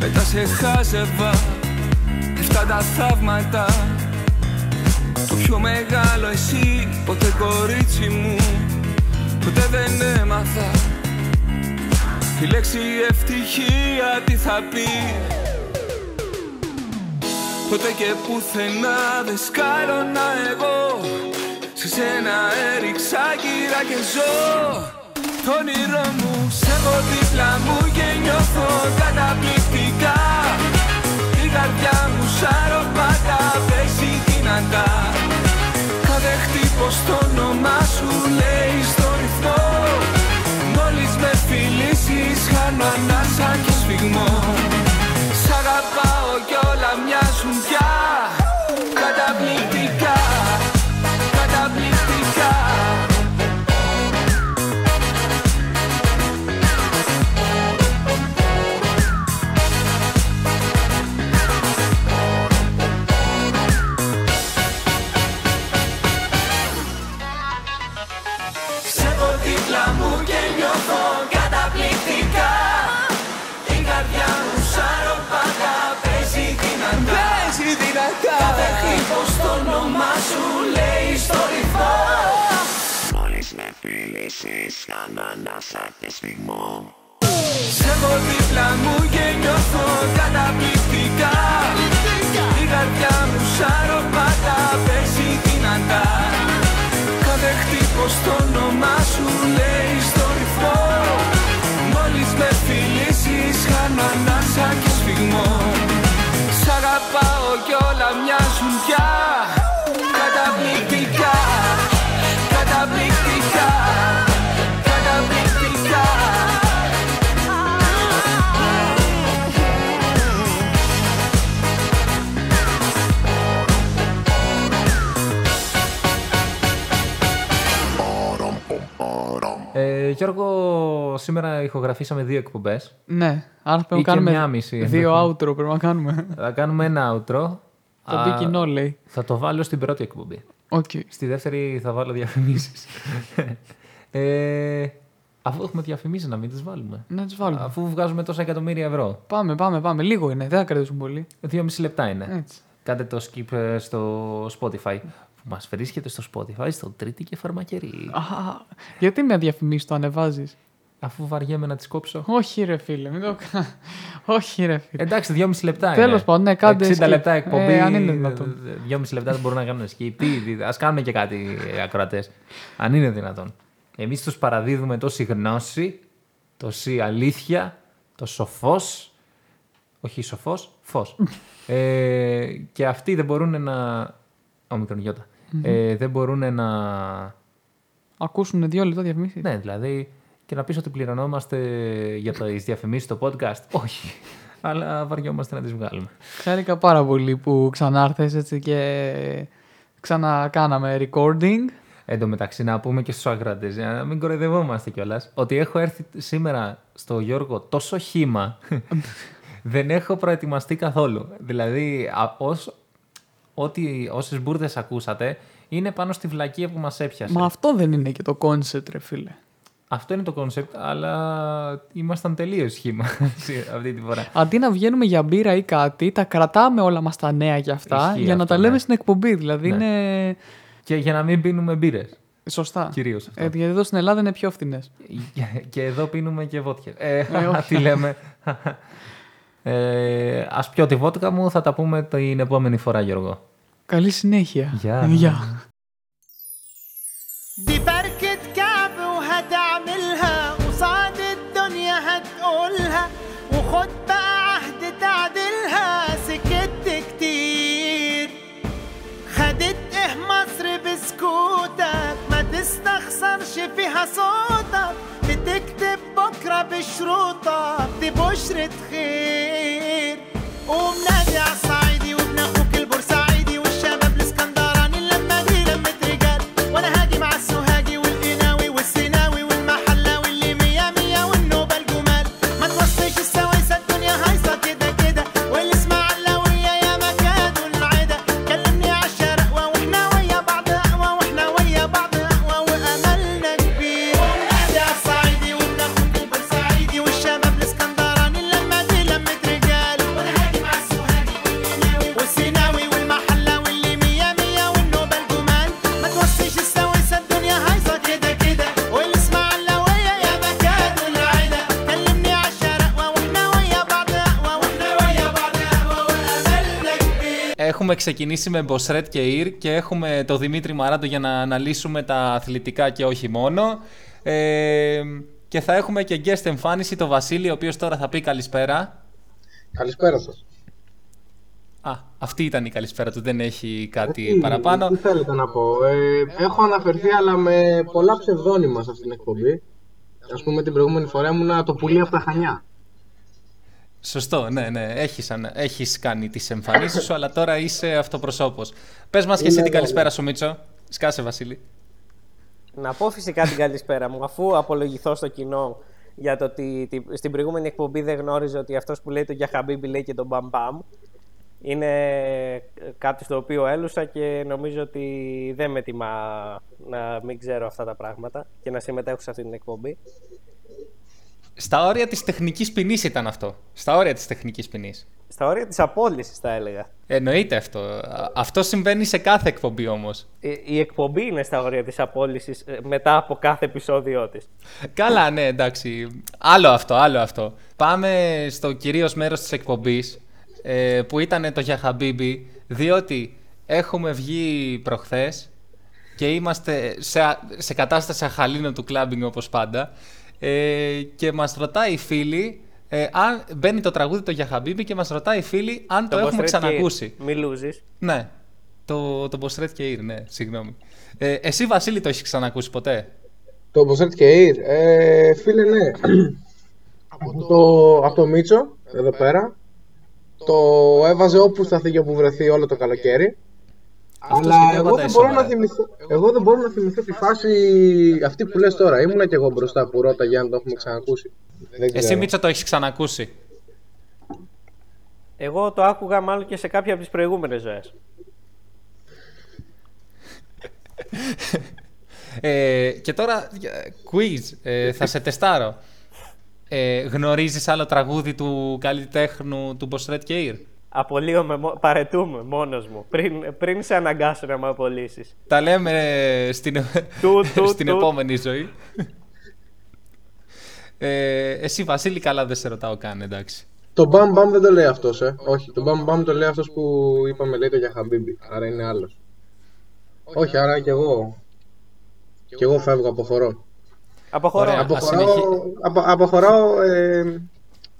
Μετά σε χάζευα Εφτά τα θαύματα Το πιο μεγάλο εσύ Ποτέ κορίτσι μου Ποτέ δεν έμαθα Η λέξη ευτυχία τι θα πει; Ποτέ και πουθενά δεν σκάρωνα εγώ. Σε σένα έριξα κύρα και ζω. Το όνειρό μου σε έχω δίπλα μου και νιώθω καταπληκτικά. Η καρδιά μου σαν ροπάτα παίζει δυνατά. Κάθε χτύπος το όνομά σου λέει στο ανάσα και σφιγμό. Σ' αγαπάω κι όλα μοιάζουν πια. Καταπληκτικά Καταπληκτικά στο ρυθμό. Μόλις με φίλησες κάνω ανάσα και σφιγμό. Σε έχω δίπλα μου και νιώθω καταπληκτικά. Η καρδιά μου σαν ροπάτα παίζει δυνατά. Κάθε χτύπος το όνομά σου λέει στο ρυθμό. Μόλις με φιλήσεις χάνω ανάσα και σφιγμό. Σ' αγαπάω κι όλα μοιάζουν πια Γιώργο, σήμερα ηχογραφήσαμε δύο εκπομπές. Ναι, άρα πρέπει Ή να και κάνουμε μια μισή, δύο ενδεχομένως. outro. Πρέπει να κάνουμε. Θα κάνουμε ένα outro. Θα Α, μπει κοινό, λέει. Θα το βάλω στην πρώτη εκπομπή. Οκ. Στη δεύτερη θα βάλω διαφημίσεις. ε, αφού έχουμε διαφημίσεις, να μην τις βάλουμε. Να τις βάλουμε. Αφού βγάζουμε τόσα εκατομμύρια ευρώ. Πάμε, πάμε, πάμε. Λίγο είναι. Δεν θα κρατήσουν πολύ. Δύο μισή λεπτά είναι. Έτσι. Κάντε το skip ε, στο Spotify. Που μας βρίσκεται στο Spotify, στο τρίτη και φαρμακερή. Α, γιατί με διαφημίσεις το ανεβάζεις; Αφού βαριέμαι να τις κόψω. Όχι, ρε φίλε. Μην το κα- Όχι, ρε φίλε. Εντάξει, δυόμιση λεπτά Τέλος είναι. πάντων, ναι, κάντε 60 skip. λεπτά εκπομπή. Ε, αν είναι δυνατόν. Δυόμιση λεπτά δεν μπορούν να κάνουν skip. Τι, ας κάνουν και κάτι οι ακροατές. Αν είναι δυνατόν. Εμείς τους παραδίδουμε τόση γνώση, τόση αλήθεια, το σοφός. Όχι σοφός, φως. ε, και αυτοί δεν μπορούν να. Ομικρον γιώτα. Ε, δεν μπορούν να. Ακούσουν δύο λεπτά διαφημίσεις. Ναι, δηλαδή και να πεις ότι πληρωνόμαστε για τις διαφημίσεις στο podcast. Όχι. Αλλά βαριόμαστε να τις βγάλουμε. Χάρηκα πάρα πολύ που ξανάρθες έτσι και ξανακάναμε recording. Εν τω μεταξύ, να πούμε και στους αγρότε, για να μην κοροϊδευόμαστε κιόλας, ότι έχω έρθει σήμερα στο Γιώργο τόσο χήμα. δεν έχω προετοιμαστεί καθόλου. Δηλαδή, α, ως, ό,τι, όσες μπουρδες ακούσατε, είναι πάνω στη βλακεία που μας έπιασε. Μα αυτό δεν είναι και το concept, ρε φίλε. Αυτό είναι το concept, αλλά ήμασταν τελείως χύμα αυτή τη φορά. Αντί να βγαίνουμε για μπύρα ή κάτι, τα κρατάμε όλα μας τα νέα για αυτά Ισχύει για να αυτό, τα λέμε ναι. στην εκπομπή. Δηλαδή Ναι. είναι. Και για να μην πίνουμε μπύρες. Σωστά. Κυρίως αυτό. Ε, γιατί εδώ στην Ελλάδα είναι πιο φθηνές. Και εδώ πίνουμε και βότκα. Ε, όχι. τι λέμε. Ε, ας πιω τη βότκα μου, θα τα πούμε την επόμενη φορά, Γιώργο. Καλή συνέχεια. Γεια. Γεια. دي فركة كعب وهتعملها قصاد الدنيا هتقولها وخد بقى عهد تعدلها سكت كتير خدت ايه مصر بسكوتك ما تستخسرش فيها صوتك بتكتب بشروطك دي بشرة خير. قوم نادي Έχουμε ξεκινήσει με Μποσρέτ και Ήρ και έχουμε το Δημήτρη Μαράντο για να αναλύσουμε τα αθλητικά και όχι μόνο. Ε, και θα έχουμε και guest εμφάνιση το Βασίλη, ο οποίος τώρα θα πει καλησπέρα. Καλησπέρα σας. Α, αυτή ήταν η καλησπέρα του, δεν έχει κάτι Τι- παραπάνω. Τι θέλετε να πω; Ε, έχω αναφερθεί αλλά με πολλά ψευδόνυμα σε αυτήν την εκπομπή. Ας πούμε την προηγούμενη φορά ήμουνα το πουλί από τα Χανιά. Σωστό, ναι, ναι. Έχεις, ανα- έχεις κάνει τις εμφανίσεις σου, αλλά τώρα είσαι αυτοπροσώπος. Πες μας και εσύ Ναι, την ναι, καλησπέρα ναι. σου, Μίτσο. Σκάσε, Βασίλη. Να πω φυσικά την καλησπέρα μου, αφού απολογηθώ στο κοινό για το ότι τη- στην προηγούμενη εκπομπή δεν γνώριζε ότι αυτός που λέει το για Χαμπίμπι λέει και τον Μπαμ Μπαμ. Είναι κάτι στο οποίο έλουσα και νομίζω ότι δεν με τιμά να μην ξέρω αυτά τα πράγματα και να συμμετέχω σε αυτή την εκπομπή. Στα όρια της τεχνικής ποινής ήταν αυτό. Στα όρια της τεχνικής ποινής. Στα όρια της απόλυσης θα έλεγα. Εννοείται αυτό. Α- Αυτό συμβαίνει σε κάθε εκπομπή όμως. Ε, Η εκπομπή είναι στα όρια της απόλυσης ε, μετά από κάθε επεισόδιό της. Καλά, ναι, εντάξει. Άλλο αυτό, άλλο αυτό. Πάμε στο κυρίως μέρος της εκπομπής, ε, που ήταν το για Χαμπίμπι, διότι έχουμε βγει προχθές και είμαστε σε, α- σε κατάσταση αχαλήνου του κλάμπινγκ όπως πάντα ε, και μας ρωτάει η φίλη, ε, αν, μπαίνει το τραγούδι το για Χαμπίμπι και μας ρωτάει η φίλη αν το, Το έχουμε Boss Red και ξανακούσει. Μη λούζεις. Ναι, το, το Boss Red και Ήρ, ναι, συγγνώμη. Ε, εσύ Βασίλη το έχεις ξανακούσει ποτέ; Το Μποσέτ και Ήρ. Ε, φίλε, ναι. από, το, από το Μίτσο, εδώ πέρα. Το έβαζε όπου σταθεί και όπου βρεθεί όλο το καλοκαίρι. Αλλά σχεδόν εγώ πάντα δεν, είναι μπορώ να σοβαρά. θυμηθώ, εγώ δεν μπορώ να θυμηθώ τη φάση αυτή που λες τώρα. Ήμουνα και εγώ μπροστά που ρώταγε αν το έχουμε ξανακούσει. Δεν ξέρω. Εσύ Μίτσο το έχεις ξανακούσει; Εγώ το άκουγα μάλλον και σε κάποια από τις προηγούμενες ζωές. Ε, και τώρα, ε, quiz, ε, θα σε τεστάρω. Ε, γνωρίζεις άλλο τραγούδι του καλλιτέχνου του Μποσρέτ και Ήρ. Απολύομαι, μο- παρετούμε μόνος μου, πριν, πριν σε αναγκάσω να με απολύσεις. Τα λέμε ε, στην, Του, του, στην του. επόμενη ζωή. Ε, εσύ Βασίλη καλά δεν σε ρωτάω καν εντάξει. Το μπαμ μπαμ δεν το λέει αυτός, ε. Όχι, το μπαμ μπαμ το λέει αυτός που είπαμε λέει το για Χαμπίμπι. Άρα είναι άλλος. Όχι, άρα και εγώ. Και εγώ φεύγω, αποχωρώ. Αποχωρώ. Ωραία. Αποχωράω, συνεχί- απο, αποχωράω ε,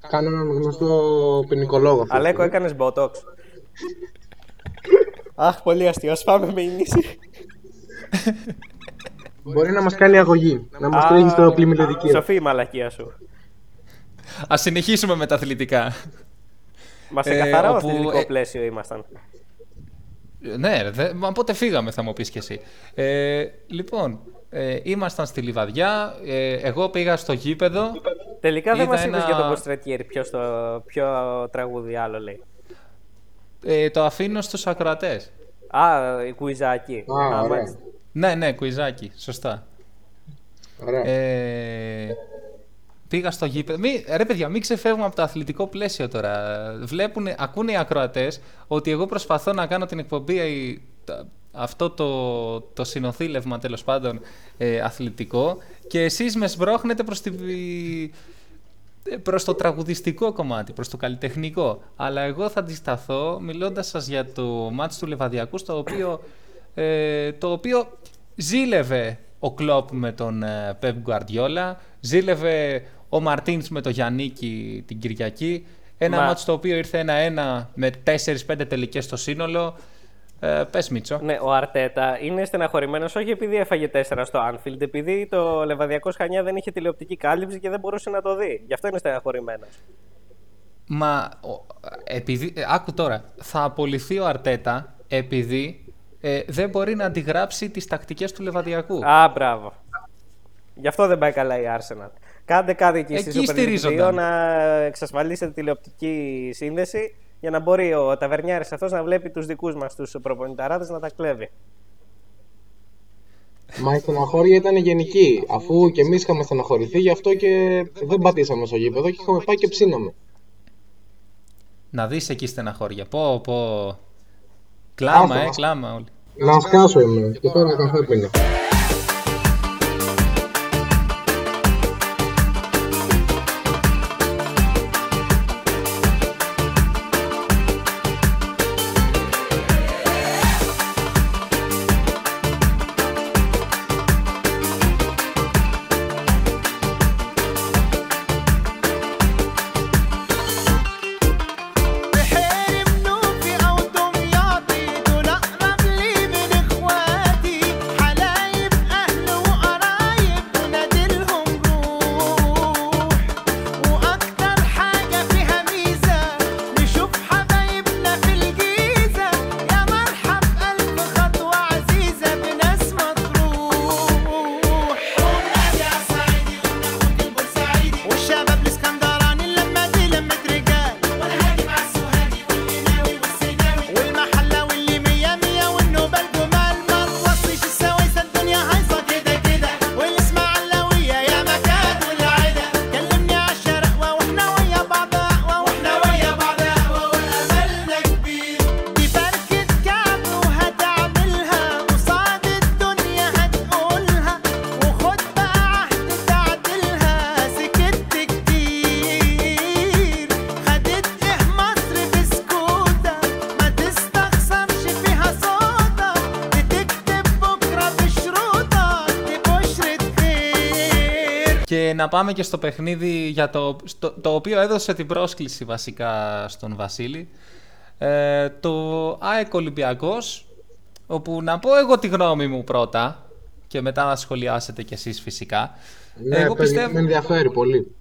κάνω έναν γνωστό ποινικολόγο. αυτή τη Αλέκο, στιγμή. έκανες botox. Αχ, πολύ αστείο. Ας πάμε με ίνιση. Μπορεί να μας κάνει αγωγή, να μας Α, τρέχει στο πλημμυλοδικείο. Σοφή η μαλακία σου. Ας συνεχίσουμε με τα αθλητικά. Μας σε Ε, καθαρό όπου, αθλητικό ε, πλαίσιο ήμασταν. Ναι, ρε, δε, μα πότε φύγαμε θα μου πεις κι εσύ. Ε, λοιπόν, ε, ήμασταν στη Λιβαδιά, ε, εγώ πήγα στο γήπεδο. Τελικά δεν είδα μας είπες ένα- για τον Μποστρετιέρη ποιος, το, ποιο τραγούδι άλλο λέει. Ε, το αφήνω στους ακροατές. Α, η κουιζάκι. Α, ωραία. μάλιστα. Ναι, ναι, κουιζάκι, σωστά. Ε, πήγα στο γήπεδο. Μη, ρε παιδιά, μην ξεφεύγουμε από το αθλητικό πλαίσιο τώρα. Βλέπουν, ακούνε οι ακροατές ότι εγώ προσπαθώ να κάνω την εκπομπή αυτό το, το συνοθήλευμα τέλος πάντων ε, αθλητικό και εσείς με σμπρώχνετε προς, τη, προς το τραγουδιστικό κομμάτι, προς το καλλιτεχνικό. Αλλά εγώ θα αντισταθώ μιλώντας σας για το μάτς του Λεβαδιακού στο οποίο, ε, το οποίο ζήλευε ο Κλόπ με τον ε, Πεπ Γκουαρδιόλα, ζήλευε ο Μαρτίνς με τον Γιαννίκη την Κυριακή. Ένα Μα... μάτς το οποίο ήρθε ένα-ένα με 4-5 τελικές στο σύνολο. Ε, Πες Μίτσο. Ναι, ο Αρτέτα είναι στεναχωρημένος όχι επειδή έφαγε 4 στο Anfield, επειδή το Λεβαδιακό Χανιά δεν είχε τηλεοπτική κάλυψη και δεν μπορούσε να το δει. Γι' αυτό είναι στεναχωρημένος. Μα επειδή. Ε, άκου τώρα. Θα απολυθεί ο Αρτέτα επειδή ε, δεν μπορεί να αντιγράψει τις τακτικές του Λεβαδιακού. Α, μπράβο. Γι' αυτό δεν πάει καλά η Arsenal. Κάντε κάτι εκεί, εκεί στη Super να εξασφαλίσετε τηλεοπτική σύνδεση για να μπορεί ο ταβερνιάρης αυτός να βλέπει τους δικούς μας τους προπονηταράδες να τα κλέβει. Μα η στεναχώρια ήταν γενική. Αφού και εμείς είχαμε στεναχωρηθεί, γι' αυτό και δεν πατήσαμε στο γήπεδο και είχαμε πάει και ψήναμε. Να δεις εκεί στεναχώρια. Πω, πω. Κλάμα, ε, κλάμα όλοι. Να σκάσω είμαι. Και τώρα καφέ πίνω. Να πάμε και στο παιχνίδι για το, το οποίο έδωσε την πρόσκληση βασικά στον Βασίλη. Ε, το ΑΕΚ Ολυμπιακός, όπου να πω εγώ τη γνώμη μου πρώτα και μετά να σχολιάσετε κι εσείς φυσικά. Ναι, εγώ πιστεύω... με ενδιαφέρει πολύ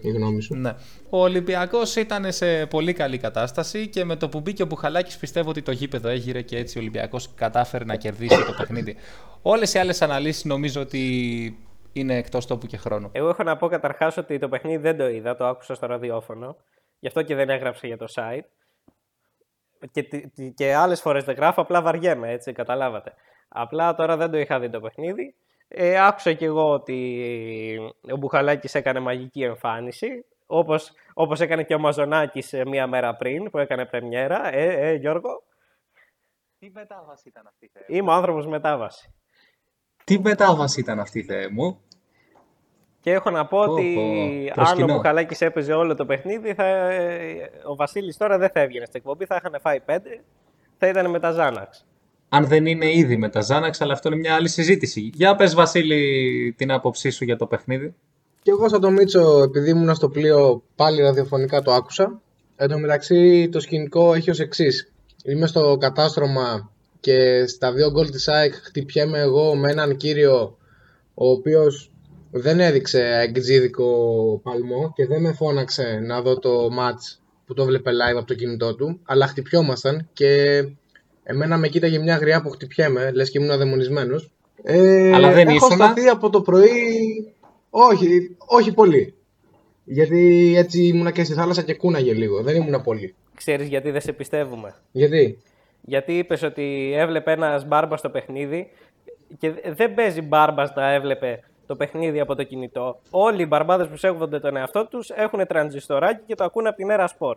η γνώμη σου. Ναι. Ο Ολυμπιακός ήταν σε πολύ καλή κατάσταση και με το που μπήκε ο Μπουχαλάκης πιστεύω ότι το γήπεδο έγειρε και έτσι ο Ολυμπιακός κατάφερε να κερδίσει το παιχνίδι. Όλες οι άλλες αναλύσεις νομίζω ότι είναι εκτός τόπου και χρόνου. Εγώ έχω να πω καταρχάς ότι το παιχνίδι δεν το είδα, το άκουσα στο ραδιόφωνο. Γι' αυτό και δεν έγραψα για το site. Και, και άλλες φορές δεν γράφω, απλά βαριέμαι, έτσι, καταλάβατε. Απλά τώρα δεν το είχα δει το παιχνίδι. Ε, άκουσα κι εγώ ότι ο Μπουχαλάκης έκανε μαγική εμφάνιση, όπως, όπως έκανε και ο Μαζονάκης μία μέρα πριν που έκανε πρεμιέρα. Ε, ε, Γιώργο. Τι μετάβαση ήταν αυτή, Θεέ. Είμαι ο άνθρωπος μετάβαση. Τι μετάβαση ήταν αυτή, Θεέ μου; Και έχω να πω ότι αν ο Μπουχαλάκη έπαιζε όλο το παιχνίδι, θα... ο Βασίλης τώρα δεν θα έβγαινε στην εκπομπή, θα είχαν φάει πέντε, θα ήταν με τα Ζάναξ. Αν δεν είναι ήδη με τα Ζάναξ, αλλά αυτό είναι μια άλλη συζήτηση. Για πες Βασίλη την άποψή σου για το παιχνίδι. Και εγώ σαν το Μίτσο, επειδή ήμουν στο πλοίο, πάλι ραδιοφωνικά το άκουσα. Εν τω μεταξύ το σκηνικό έχει ως εξής. Είμαι στο κατάστρωμα και στα δύο γκολ της ΑΕΚ χτυπιέμαι εγώ με έναν κύριο ο οποίος δεν έδειξε εγκτζίδικο παλμό και δεν με φώναξε να δω το match που το βλέπε live από το κινητό του, αλλά χτυπιόμασταν και εμένα με κοίταγε μια γριά που χτυπιέμαι, λες και ήμουν δαιμονισμένος. Ε, αλλά δεν έχω σταθεί από το πρωί, όχι, όχι πολύ. Γιατί έτσι ήμουνα και στη θάλασσα και κούναγε λίγο, δεν ήμουνα πολύ. Ξέρεις γιατί δεν σε πιστεύουμε; Γιατί; Γιατί είπες ότι έβλεπε ένας μπάρμπας στο παιχνίδι και δεν παίζει μπάρμπας να έβλεπε το παιχνίδι από το κινητό. Όλοι οι μπαρμπάδες που σέβονται τον εαυτό τους έχουν τρανζιστοράκι και το ακούνε από την Έρα Σπορ.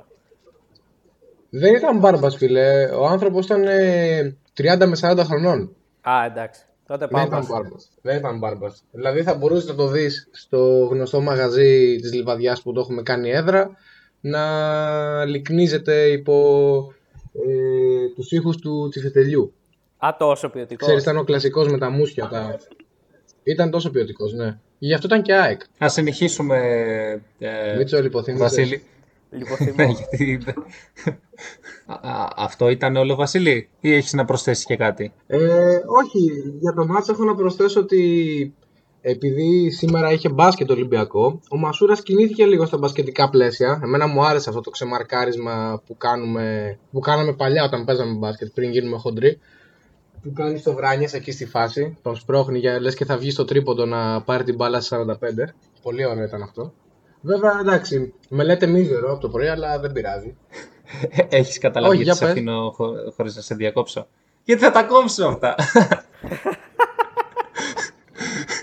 Δεν ήταν μπάρμπας, φίλε. Ο άνθρωπος ήταν 30 ε, με 40 χρονών. Α, εντάξει. Τότε Δεν ήταν μπάρμπας. Δεν ήταν μπάρμπας. Δηλαδή θα μπορούσες να το δεις στο γνωστό μαγαζί της Λιβαδιάς που το έχουμε κάνει έδρα να λυκνίζεται υπό ε, τους ήχους του τσιφετελιού. Α, τόσο ποιοτικός. Ξέρεις, ήταν ο κλασικός με τα μουσια. Τα... Ήταν τόσο ποιοτικός, ναι. Γι' αυτό ήταν και ΑΕΚ. Α συνεχίσουμε. Ε, Μίτσο, Βασίλη. Ναι, αυτό ήταν όλο, Βασίλη, ή έχεις να προσθέσεις και κάτι; Ε, όχι, για το μάτς έχω να προσθέσω ότι επειδή σήμερα είχε μπάσκετ το Ολυμπιακό, ο Μασούρας κινήθηκε λίγο στα μπασκετικά πλαίσια. Εμένα μου άρεσε αυτό το ξεμαρκάρισμα που, κάνουμε, που κάναμε παλιά όταν παίζαμε μπάσκετ, πριν γίνουμε χοντροί. Που κάνει το Βράνιε εκεί στη φάση, τον σπρώχνει για λες και θα βγει στο τρίποντο να πάρει την μπάλα στις 45. Πολύ ωραίο ήταν αυτό. Βέβαια, εντάξει, με λέτε μίζερο από το πρωί, αλλά δεν πειράζει. Έχεις καταλάβει γιατί σε αφήνω χω... χωρίς να σε διακόψω. Γιατί θα τα κόψω αυτά;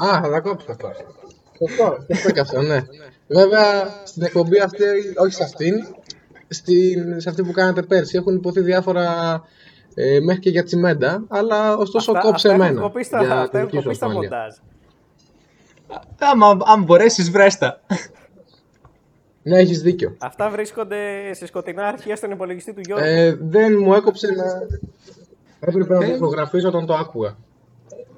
Α, θα τα κόψω αυτό. Σωστό, σωστό και αυτό, ναι. Βέβαια, στην εκπομπή αυτή, όχι σε αυτήν, στην, σε αυτή που κάνατε πέρσι, έχουν υποθεί διάφορα ε, μέχρι και για τσιμέντα, αλλά ωστόσο αυτά, κόψε αυτά εμένα. Αυτά έχουν κοπεί στα μοντάζ. Άμα, αν μπορέσεις, βρέστα. Ναι, έχεις δίκιο. Αυτά βρίσκονται σε σκοτεινά αρχεία στον υπολογιστή του Γιώργου. Ε, δεν μου έκοψε να. Έπρεπε να το ηχογραφήσω όταν το άκουγα.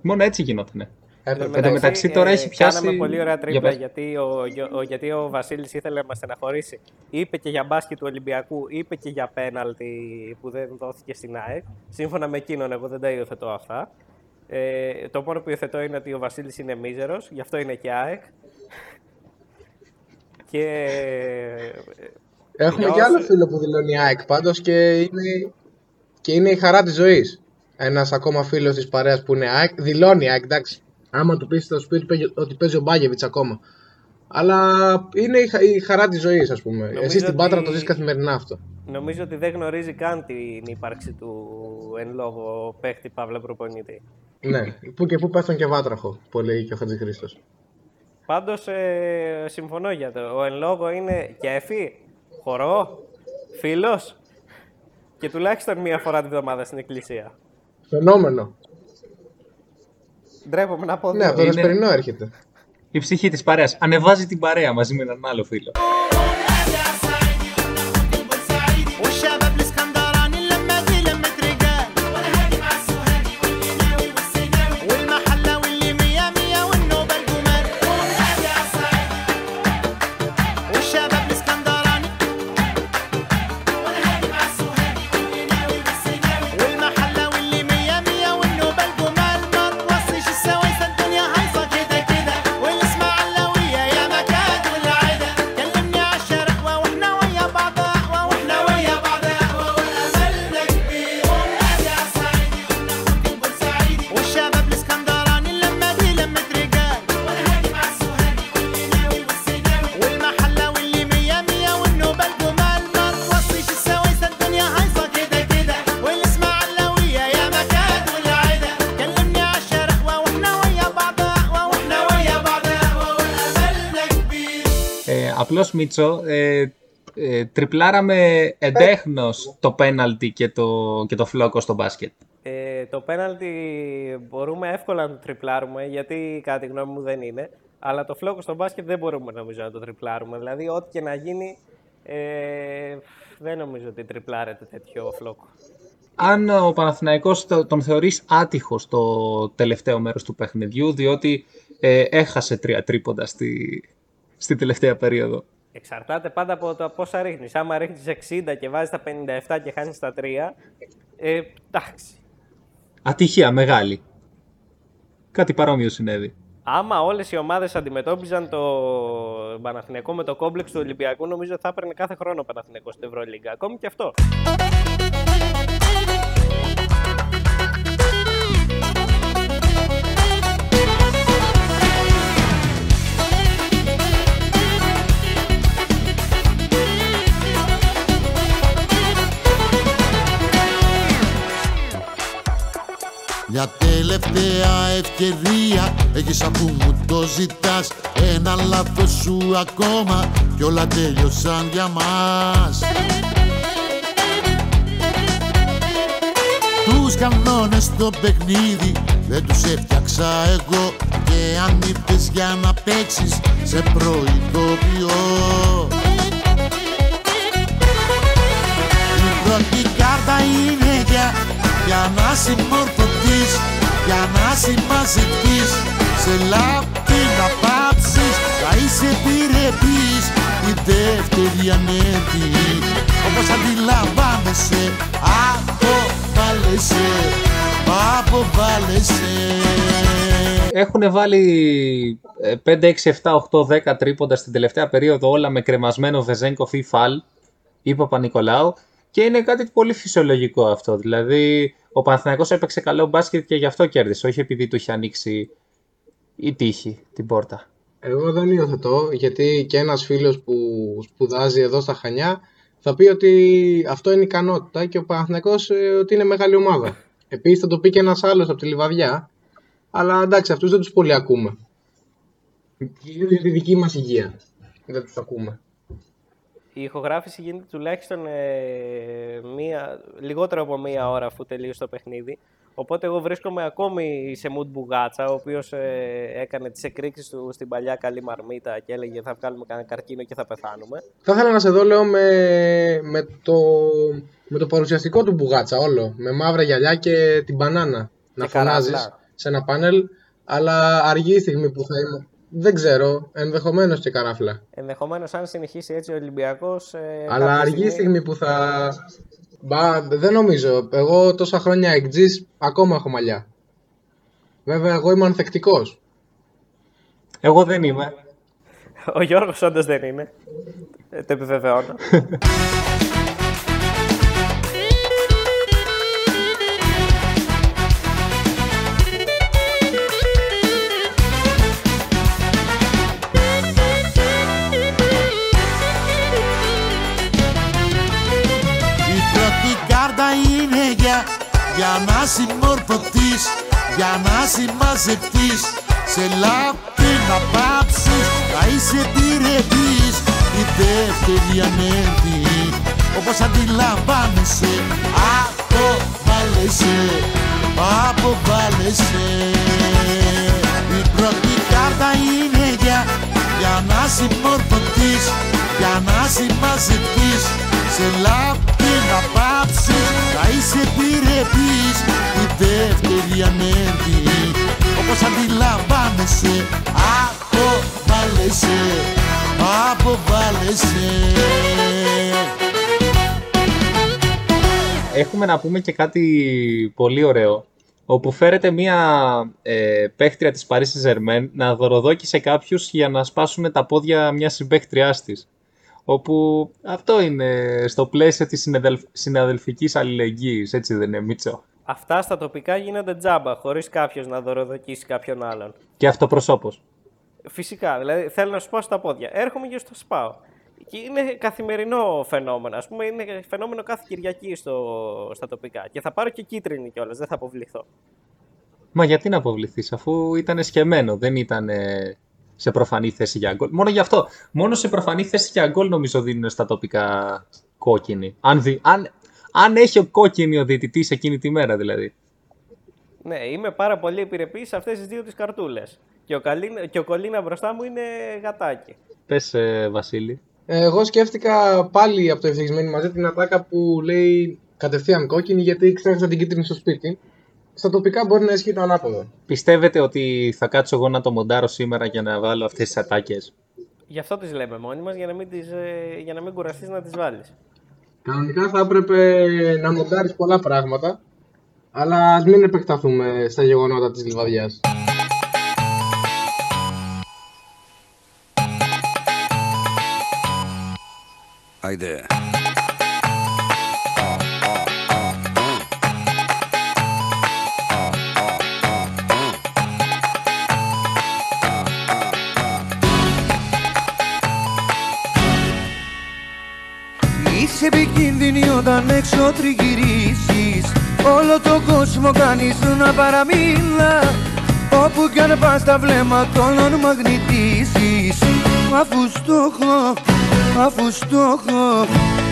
Μόνο έτσι γινότανε. Εν τω μεταξύ τώρα έχει πιάσει. Κάναμε πολύ ωραία τρίπλα γιατί ο, ο, γιατί ο Βασίλης ήθελε να μας στεναχωρήσει. Είπε και για μπάσκετ του Ολυμπιακού, είπε και για πέναλτι που δεν δόθηκε στην ΑΕΚ. Σύμφωνα με εκείνον, εγώ δεν τα υιοθετώ αυτά. Ε, το μόνο που υιοθετώ είναι ότι ο Βασίλης είναι μίζερος, γι' αυτό είναι και ΑΕΚ. Και... Έχουμε και άλλο φίλο που δηλώνει ΑΕΚ πάντως και είναι, και είναι η χαρά της ζωής. Ένας ακόμα φίλος της παρέας που είναι ΑΕΚ, δηλώνει ΑΕΚ, εντάξει. Άμα του πεις στο σπίτι ότι παίζει ο Μπάγεβιτς ακόμα. Αλλά είναι η χαρά της ζωής ας πούμε. Νομίζω Εσύ στην Πάτρα το ζεις καθημερινά αυτό. Νομίζω ότι δεν γνωρίζει καν την ύπαρξη του εν λόγω παίχτη Παύλα Προπονητή. ναι, που και που πέθαν και βάτραχο, που λέει και ο Χατζη Χρήστος. Πάντως ε, συμφωνώ για το. Ο εν λόγω είναι κέφι, χορό, φίλος και τουλάχιστον μία φορά τη βδομάδα στην εκκλησία. Φαινόμενο. Ντρέπομαι να πω. Ναι, από το είναι... έρχεται. Η ψυχή της παρέας. Ανεβάζει την παρέα μαζί με έναν άλλο φίλο. Μίτσο, ε, ε, τριπλάραμε εντέχνος το πέναλτι και το, και το φλόκο στο μπάσκετ. Ε, το πέναλτι μπορούμε εύκολα να το τριπλάρουμε, γιατί κατά τη γνώμη μου δεν είναι. Αλλά το φλόκο στο μπάσκετ δεν μπορούμε νομίζω να το τριπλάρουμε. Δηλαδή, ό,τι και να γίνει, ε, δεν νομίζω ότι τριπλάρεται τέτοιο φλόκο. Αν ο Παναθηναϊκός τον θεωρείς άτυχο στο τελευταίο μέρος του παιχνιδιού, διότι ε, έχασε τρία τρίποντα στη, στη τελευταία περίοδο. Εξαρτάται πάντα από το πόσα ρίχνεις. Άμα ρίχνεις 60 και βάζεις τα 57 και χάνεις τα 3, ε, εντάξει. Ατυχία μεγάλη. Κάτι παρόμοιο συνέβη. Άμα όλες οι ομάδες αντιμετώπιζαν το Παναθηναϊκό με το κόμπλεξ του Ολυμπιακού, νομίζω θα έπαιρνε κάθε χρόνο ο Παναθηναϊκός στην Ευρωλίγκα. Ακόμη και αυτό. Για τελευταία τελευταία ευκαιρία Έχεις αφού μου το ζητάς. Ένα λάθος σου ακόμα Κι όλα τέλειωσαν για μας. Τους κανόνες στο παιχνίδι Δεν τους έφτιαξα εγώ. Και αν ήρθες για να παίξεις Σε προειδοποιώ. Η πρώτη κάρτα είναι για για να συμμορφωθείς, για να συμμαζευτείς Σε λάπτη να πάψεις, θα είσαι επιρρεπής Η δεύτερη ανέβη, όπως αντιλαμβάνεσαι Αποβάλλεσαι, αποβάλλεσαι Έχουν βάλει 5, 6, 7, 8, 10 τρίποντα στην τελευταία περίοδο όλα με κρεμασμένο Βεζέγκοφ ή Φαλ ή Παπα-Νικολάου και είναι κάτι πολύ φυσιολογικό αυτό. Δηλαδή, ο Παναθηναϊκός έπαιξε καλό μπάσκετ και γι' αυτό κέρδισε, όχι επειδή του είχε ανοίξει η τύχη την πόρτα. Εγώ δεν υιοθετώ, γιατί και ένας φίλος που σπουδάζει εδώ στα Χανιά θα πει ότι αυτό είναι ικανότητα και ο Παναθηναϊκός ε, ότι είναι μεγάλη ομάδα. Επίσης θα το πει και ένας άλλος από τη Λιβαδιά, αλλά εντάξει αυτούς δεν τους πολύ ακούμε. Για τη δική μας υγεία δεν τους ακούμε η ηχογράφηση γίνεται τουλάχιστον ε, μία, λιγότερο από μία ώρα αφού τελείωσε το παιχνίδι. Οπότε εγώ βρίσκομαι ακόμη σε mood μπουγάτσα, ο οποίος ε, έκανε τις εκρήξεις του στην παλιά καλή μαρμίτα και έλεγε θα βγάλουμε κανένα καρκίνο και θα πεθάνουμε. Θα ήθελα να σε δω, λέω, με, με, το, με το παρουσιαστικό του μπουγάτσα όλο. Με μαύρα γυαλιά και την μπανάνα. να φωνάζεις σε ένα πάνελ. Αλλά αργή η στιγμή που θα είμαι. Δεν ξέρω. Ενδεχομένως και καράφλα. Ενδεχομένως, αν συνεχίσει έτσι ο Ολυμπιακός. Ε, Αλλά αργή στιγμή... στιγμή που θα. Μπα, δεν νομίζω. Εγώ τόσα χρόνια εκτζή ακόμα έχω μαλλιά. Βέβαια, εγώ είμαι ανθεκτικός. Εγώ δεν είμαι. Ο Γιώργος όντως δεν είναι. Ε, το επιβεβαιώνω. για να συμμορφωθείς, για να συμμαζευτείς σε λάπη να πάψεις, να είσαι επιρρεπής. Η δεύτερη ανέβη όπως αντιλαμβάνεσαι αποβάλλεσαι, αποβάλλεσαι η πρώτη κάρτα είναι για, για να συμμορφωθείς, για να συμμαζευτείς σε λάπη να πάψεις θα είσαι επιρρεπής η δεύτερη ανέβη όπως αντιλαμβάνεσαι αποβάλλεσαι αποβάλλεσαι Έχουμε να πούμε και κάτι πολύ ωραίο όπου φέρεται μία ε, παίχτρια της Paris Saint-Germain να δωροδόκει κάποιους για να σπάσουν τα πόδια μιας συμπαίχτριάς της όπου αυτό είναι στο πλαίσιο της συναδελφ... συναδελφικής αλληλεγγύης, έτσι δεν είναι Μίτσο; Αυτά στα τοπικά γίνονται τζάμπα, χωρίς κάποιος να δωροδοκίσει κάποιον άλλον. Και αυτοπροσώπος. Φυσικά, δηλαδή θέλω να σπάω στα πόδια. Έρχομαι και στο σπάω. Και είναι καθημερινό φαινόμενο. Α πούμε, είναι φαινόμενο κάθε Κυριακή στο, στα τοπικά. Και θα πάρω και κίτρινη κιόλας, δεν θα αποβληθώ. Μα γιατί να αποβληθείς, αφού ήταν σκεμμένο, δεν ήταν σε προφανή θέση για γκολ. Μόνο γι' αυτό. Μόνο σε προφανή θέση για γκολ νομίζω δίνουν στα τοπικά κόκκινη. Αν, δι... αν... αν έχει ο κόκκινη ο διαιτητής εκείνη τη μέρα δηλαδή. Ναι, είμαι πάρα πολύ επιρρεπής σε αυτές τις δύο τις καρτούλες. Και ο, Καλίνα... και ο Κολίνα μπροστά μου είναι γατάκι. Πες, ε, Βασίλη. Εγώ σκέφτηκα πάλι από το ευτυχισμένο μαζί την ατάκα που λέει κατευθείαν κόκκινη γιατί ξέχασα την κίτρινη στο σπίτι στα τοπικά μπορεί να ισχύει το ανάποδο. Πιστεύετε ότι θα κάτσω εγώ να το μοντάρω σήμερα για να βάλω αυτές τις ατάκες; Γι' αυτό τις λέμε μόνοι μας, για να μην, ε, για να μην κουραστείς να τις βάλεις. Κανονικά θα έπρεπε να μοντάρεις πολλά πράγματα, αλλά ας μην επεκταθούμε στα γεγονότα της λιβαδιάς. Άιντε. Είσαι επικίνδυνη όταν έξω τριγυρίζεις Όλο το κόσμο κάνεις να παραμίλα Όπου κι αν πας τα βλέμματα όλων μαγνητήσεις. Αφού στο έχω, αφού στο έχω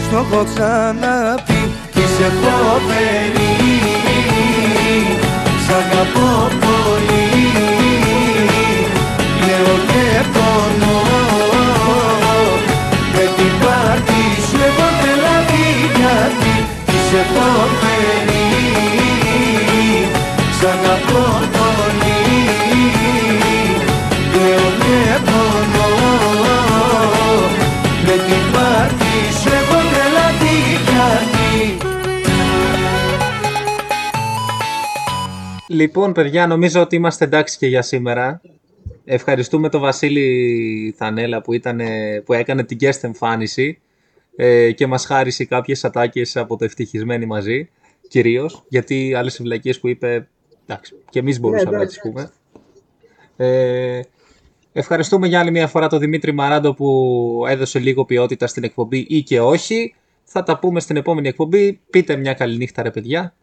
Στο έχω ξαναπεί. Κι είσαι φοβερή Σ' αγαπώ πολύ. Λέω και πονώ. Με την πάρτι Είσαι φοβερή Σ' αγαπώ πολύ Λέω και πονώ. Με την πάρτι σου έχω τρελαθεί γιατί Λοιπόν, παιδιά, νομίζω ότι είμαστε εντάξει και για σήμερα. Ευχαριστούμε τον Βασίλη Θανέλα που, ήταν, που έκανε την guest εμφάνιση ε, και μας χάρισε κάποιες ατάκες από το ευτυχισμένοι μαζί, κυρίως, γιατί άλλες συμβλακίες που είπε, εντάξει, και εμείς μπορούσαμε να τις πούμε. Ε, ευχαριστούμε για άλλη μια φορά τον Δημήτρη Μαράντο που έδωσε λίγο ποιότητα στην εκπομπή ή και όχι. Θα τα πούμε στην επόμενη εκπομπή. Πείτε μια καληνύχτα ρε παιδιά.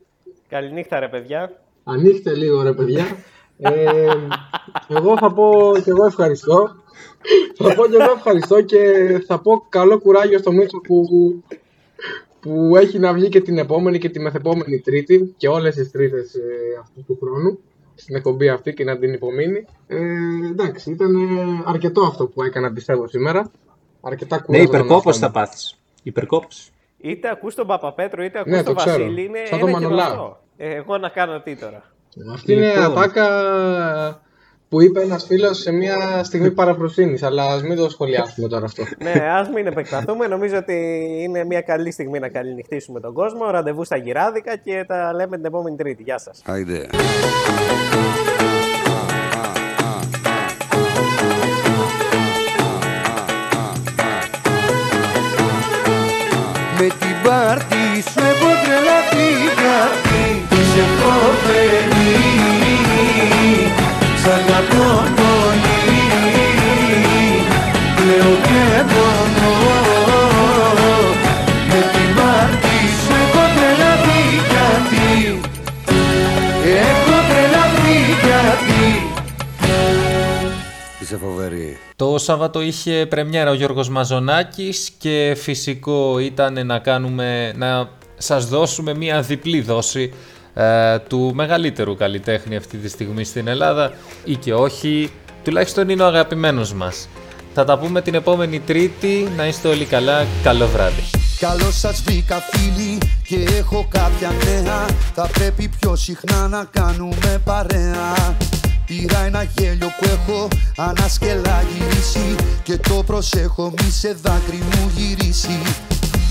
Καληνύχτα ρε παιδιά. Ανοίξτε λίγο ρε παιδιά. Ε, εγώ θα πω και εγώ ευχαριστώ. Θα πω και εγώ ευχαριστώ και θα πω καλό κουράγιο στο Μίτσο που, που έχει να βγει και την επόμενη και τη μεθεπόμενη Τρίτη και όλες τις Τρίτες ε, αυτού του χρόνου στην εκπομπή αυτή και να την υπομείνει. Ε, εντάξει, ήταν αρκετό αυτό που έκανα πιστεύω σήμερα. Αρκετά Ναι, κουράγιο. υπερκόπος θα πάθεις. Υπερκόπος. Είτε ακούς τον Παπαπέτρο είτε ακούς Ναι, τον το ξέρω. Βασίλη. Είναι Σαν το ένα και Μανολά. αυτό. Ε, εγώ να κάνω τι τώρα. Αυτή είναι Λοιπόν. ατάκα που είπε ένας φίλος σε μια στιγμή παραφροσύνης, αλλά ας μην το σχολιάσουμε τώρα αυτό. ναι, ας μην επεκταθούμε. Νομίζω ότι είναι μια καλή στιγμή να καληνυχτήσουμε τον κόσμο. Ραντεβού στα γυράδικα και τα λέμε την επόμενη Τρίτη. Γεια σας. Άιντε. Με την πάρτι σου έχω τρελαθεί γιατί Είσαι φοβερή Το Σάββατο είχε πρεμιέρα ο Γιώργος Μαζονάκης και φυσικό ήταν να κάνουμε, να σας δώσουμε μια διπλή δόση ε, του μεγαλύτερου καλλιτέχνη αυτή τη στιγμή στην Ελλάδα ή και όχι, τουλάχιστον είναι ο αγαπημένος μας. Θα τα πούμε την επόμενη Τρίτη, να είστε όλοι καλά, καλό βράδυ. Καλώς σας βρήκα φίλοι και έχω κάποια νέα. Θα πρέπει πιο συχνά να κάνουμε παρέα Πήρα ένα γέλιο που έχω ανασκελά γυρίσει Και το προσέχω μη σε δάκρυ μου γυρίσει.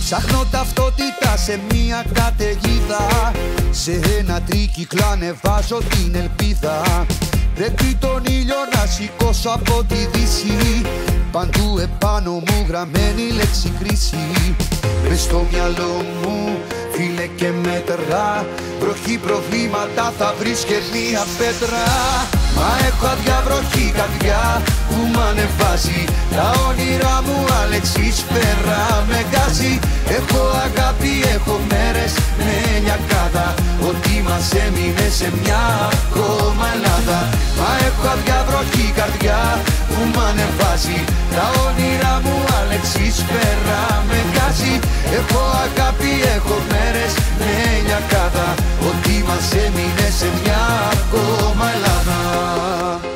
Ψάχνω ταυτότητα σε μια καταιγίδα. Σε ένα τρίκυκλο ανεβάζω την ελπίδα. Πρέπει τον ήλιο να σηκώσω από τη δύση. Παντού επάνω μου γραμμένη λέξη κρίση. Μες στο μυαλό μου φίλε και μέτρα Βροχή προβλήματα θα βρεις και μία πέτρα. Μα έχω αδιαβροχή καρδιά που μ' ανεβάζει. Τα όνειρά μου Αλεξής πέρα με γκάζει Έχω αγάπη, έχω μέρες με λιακάδα Ότι μας έμεινε σε μια ακόμα Ελλάδα. Μα έχω αδιαβροχή καρδιά που μ' ανεβάζει. Τα όνειρά μου Αλεξής πέρα με γκάζει Έχω αγάπη, έχω μέρες με λιακάδα Ότι μας έμεινε σε μια ακόμα Ελλάδα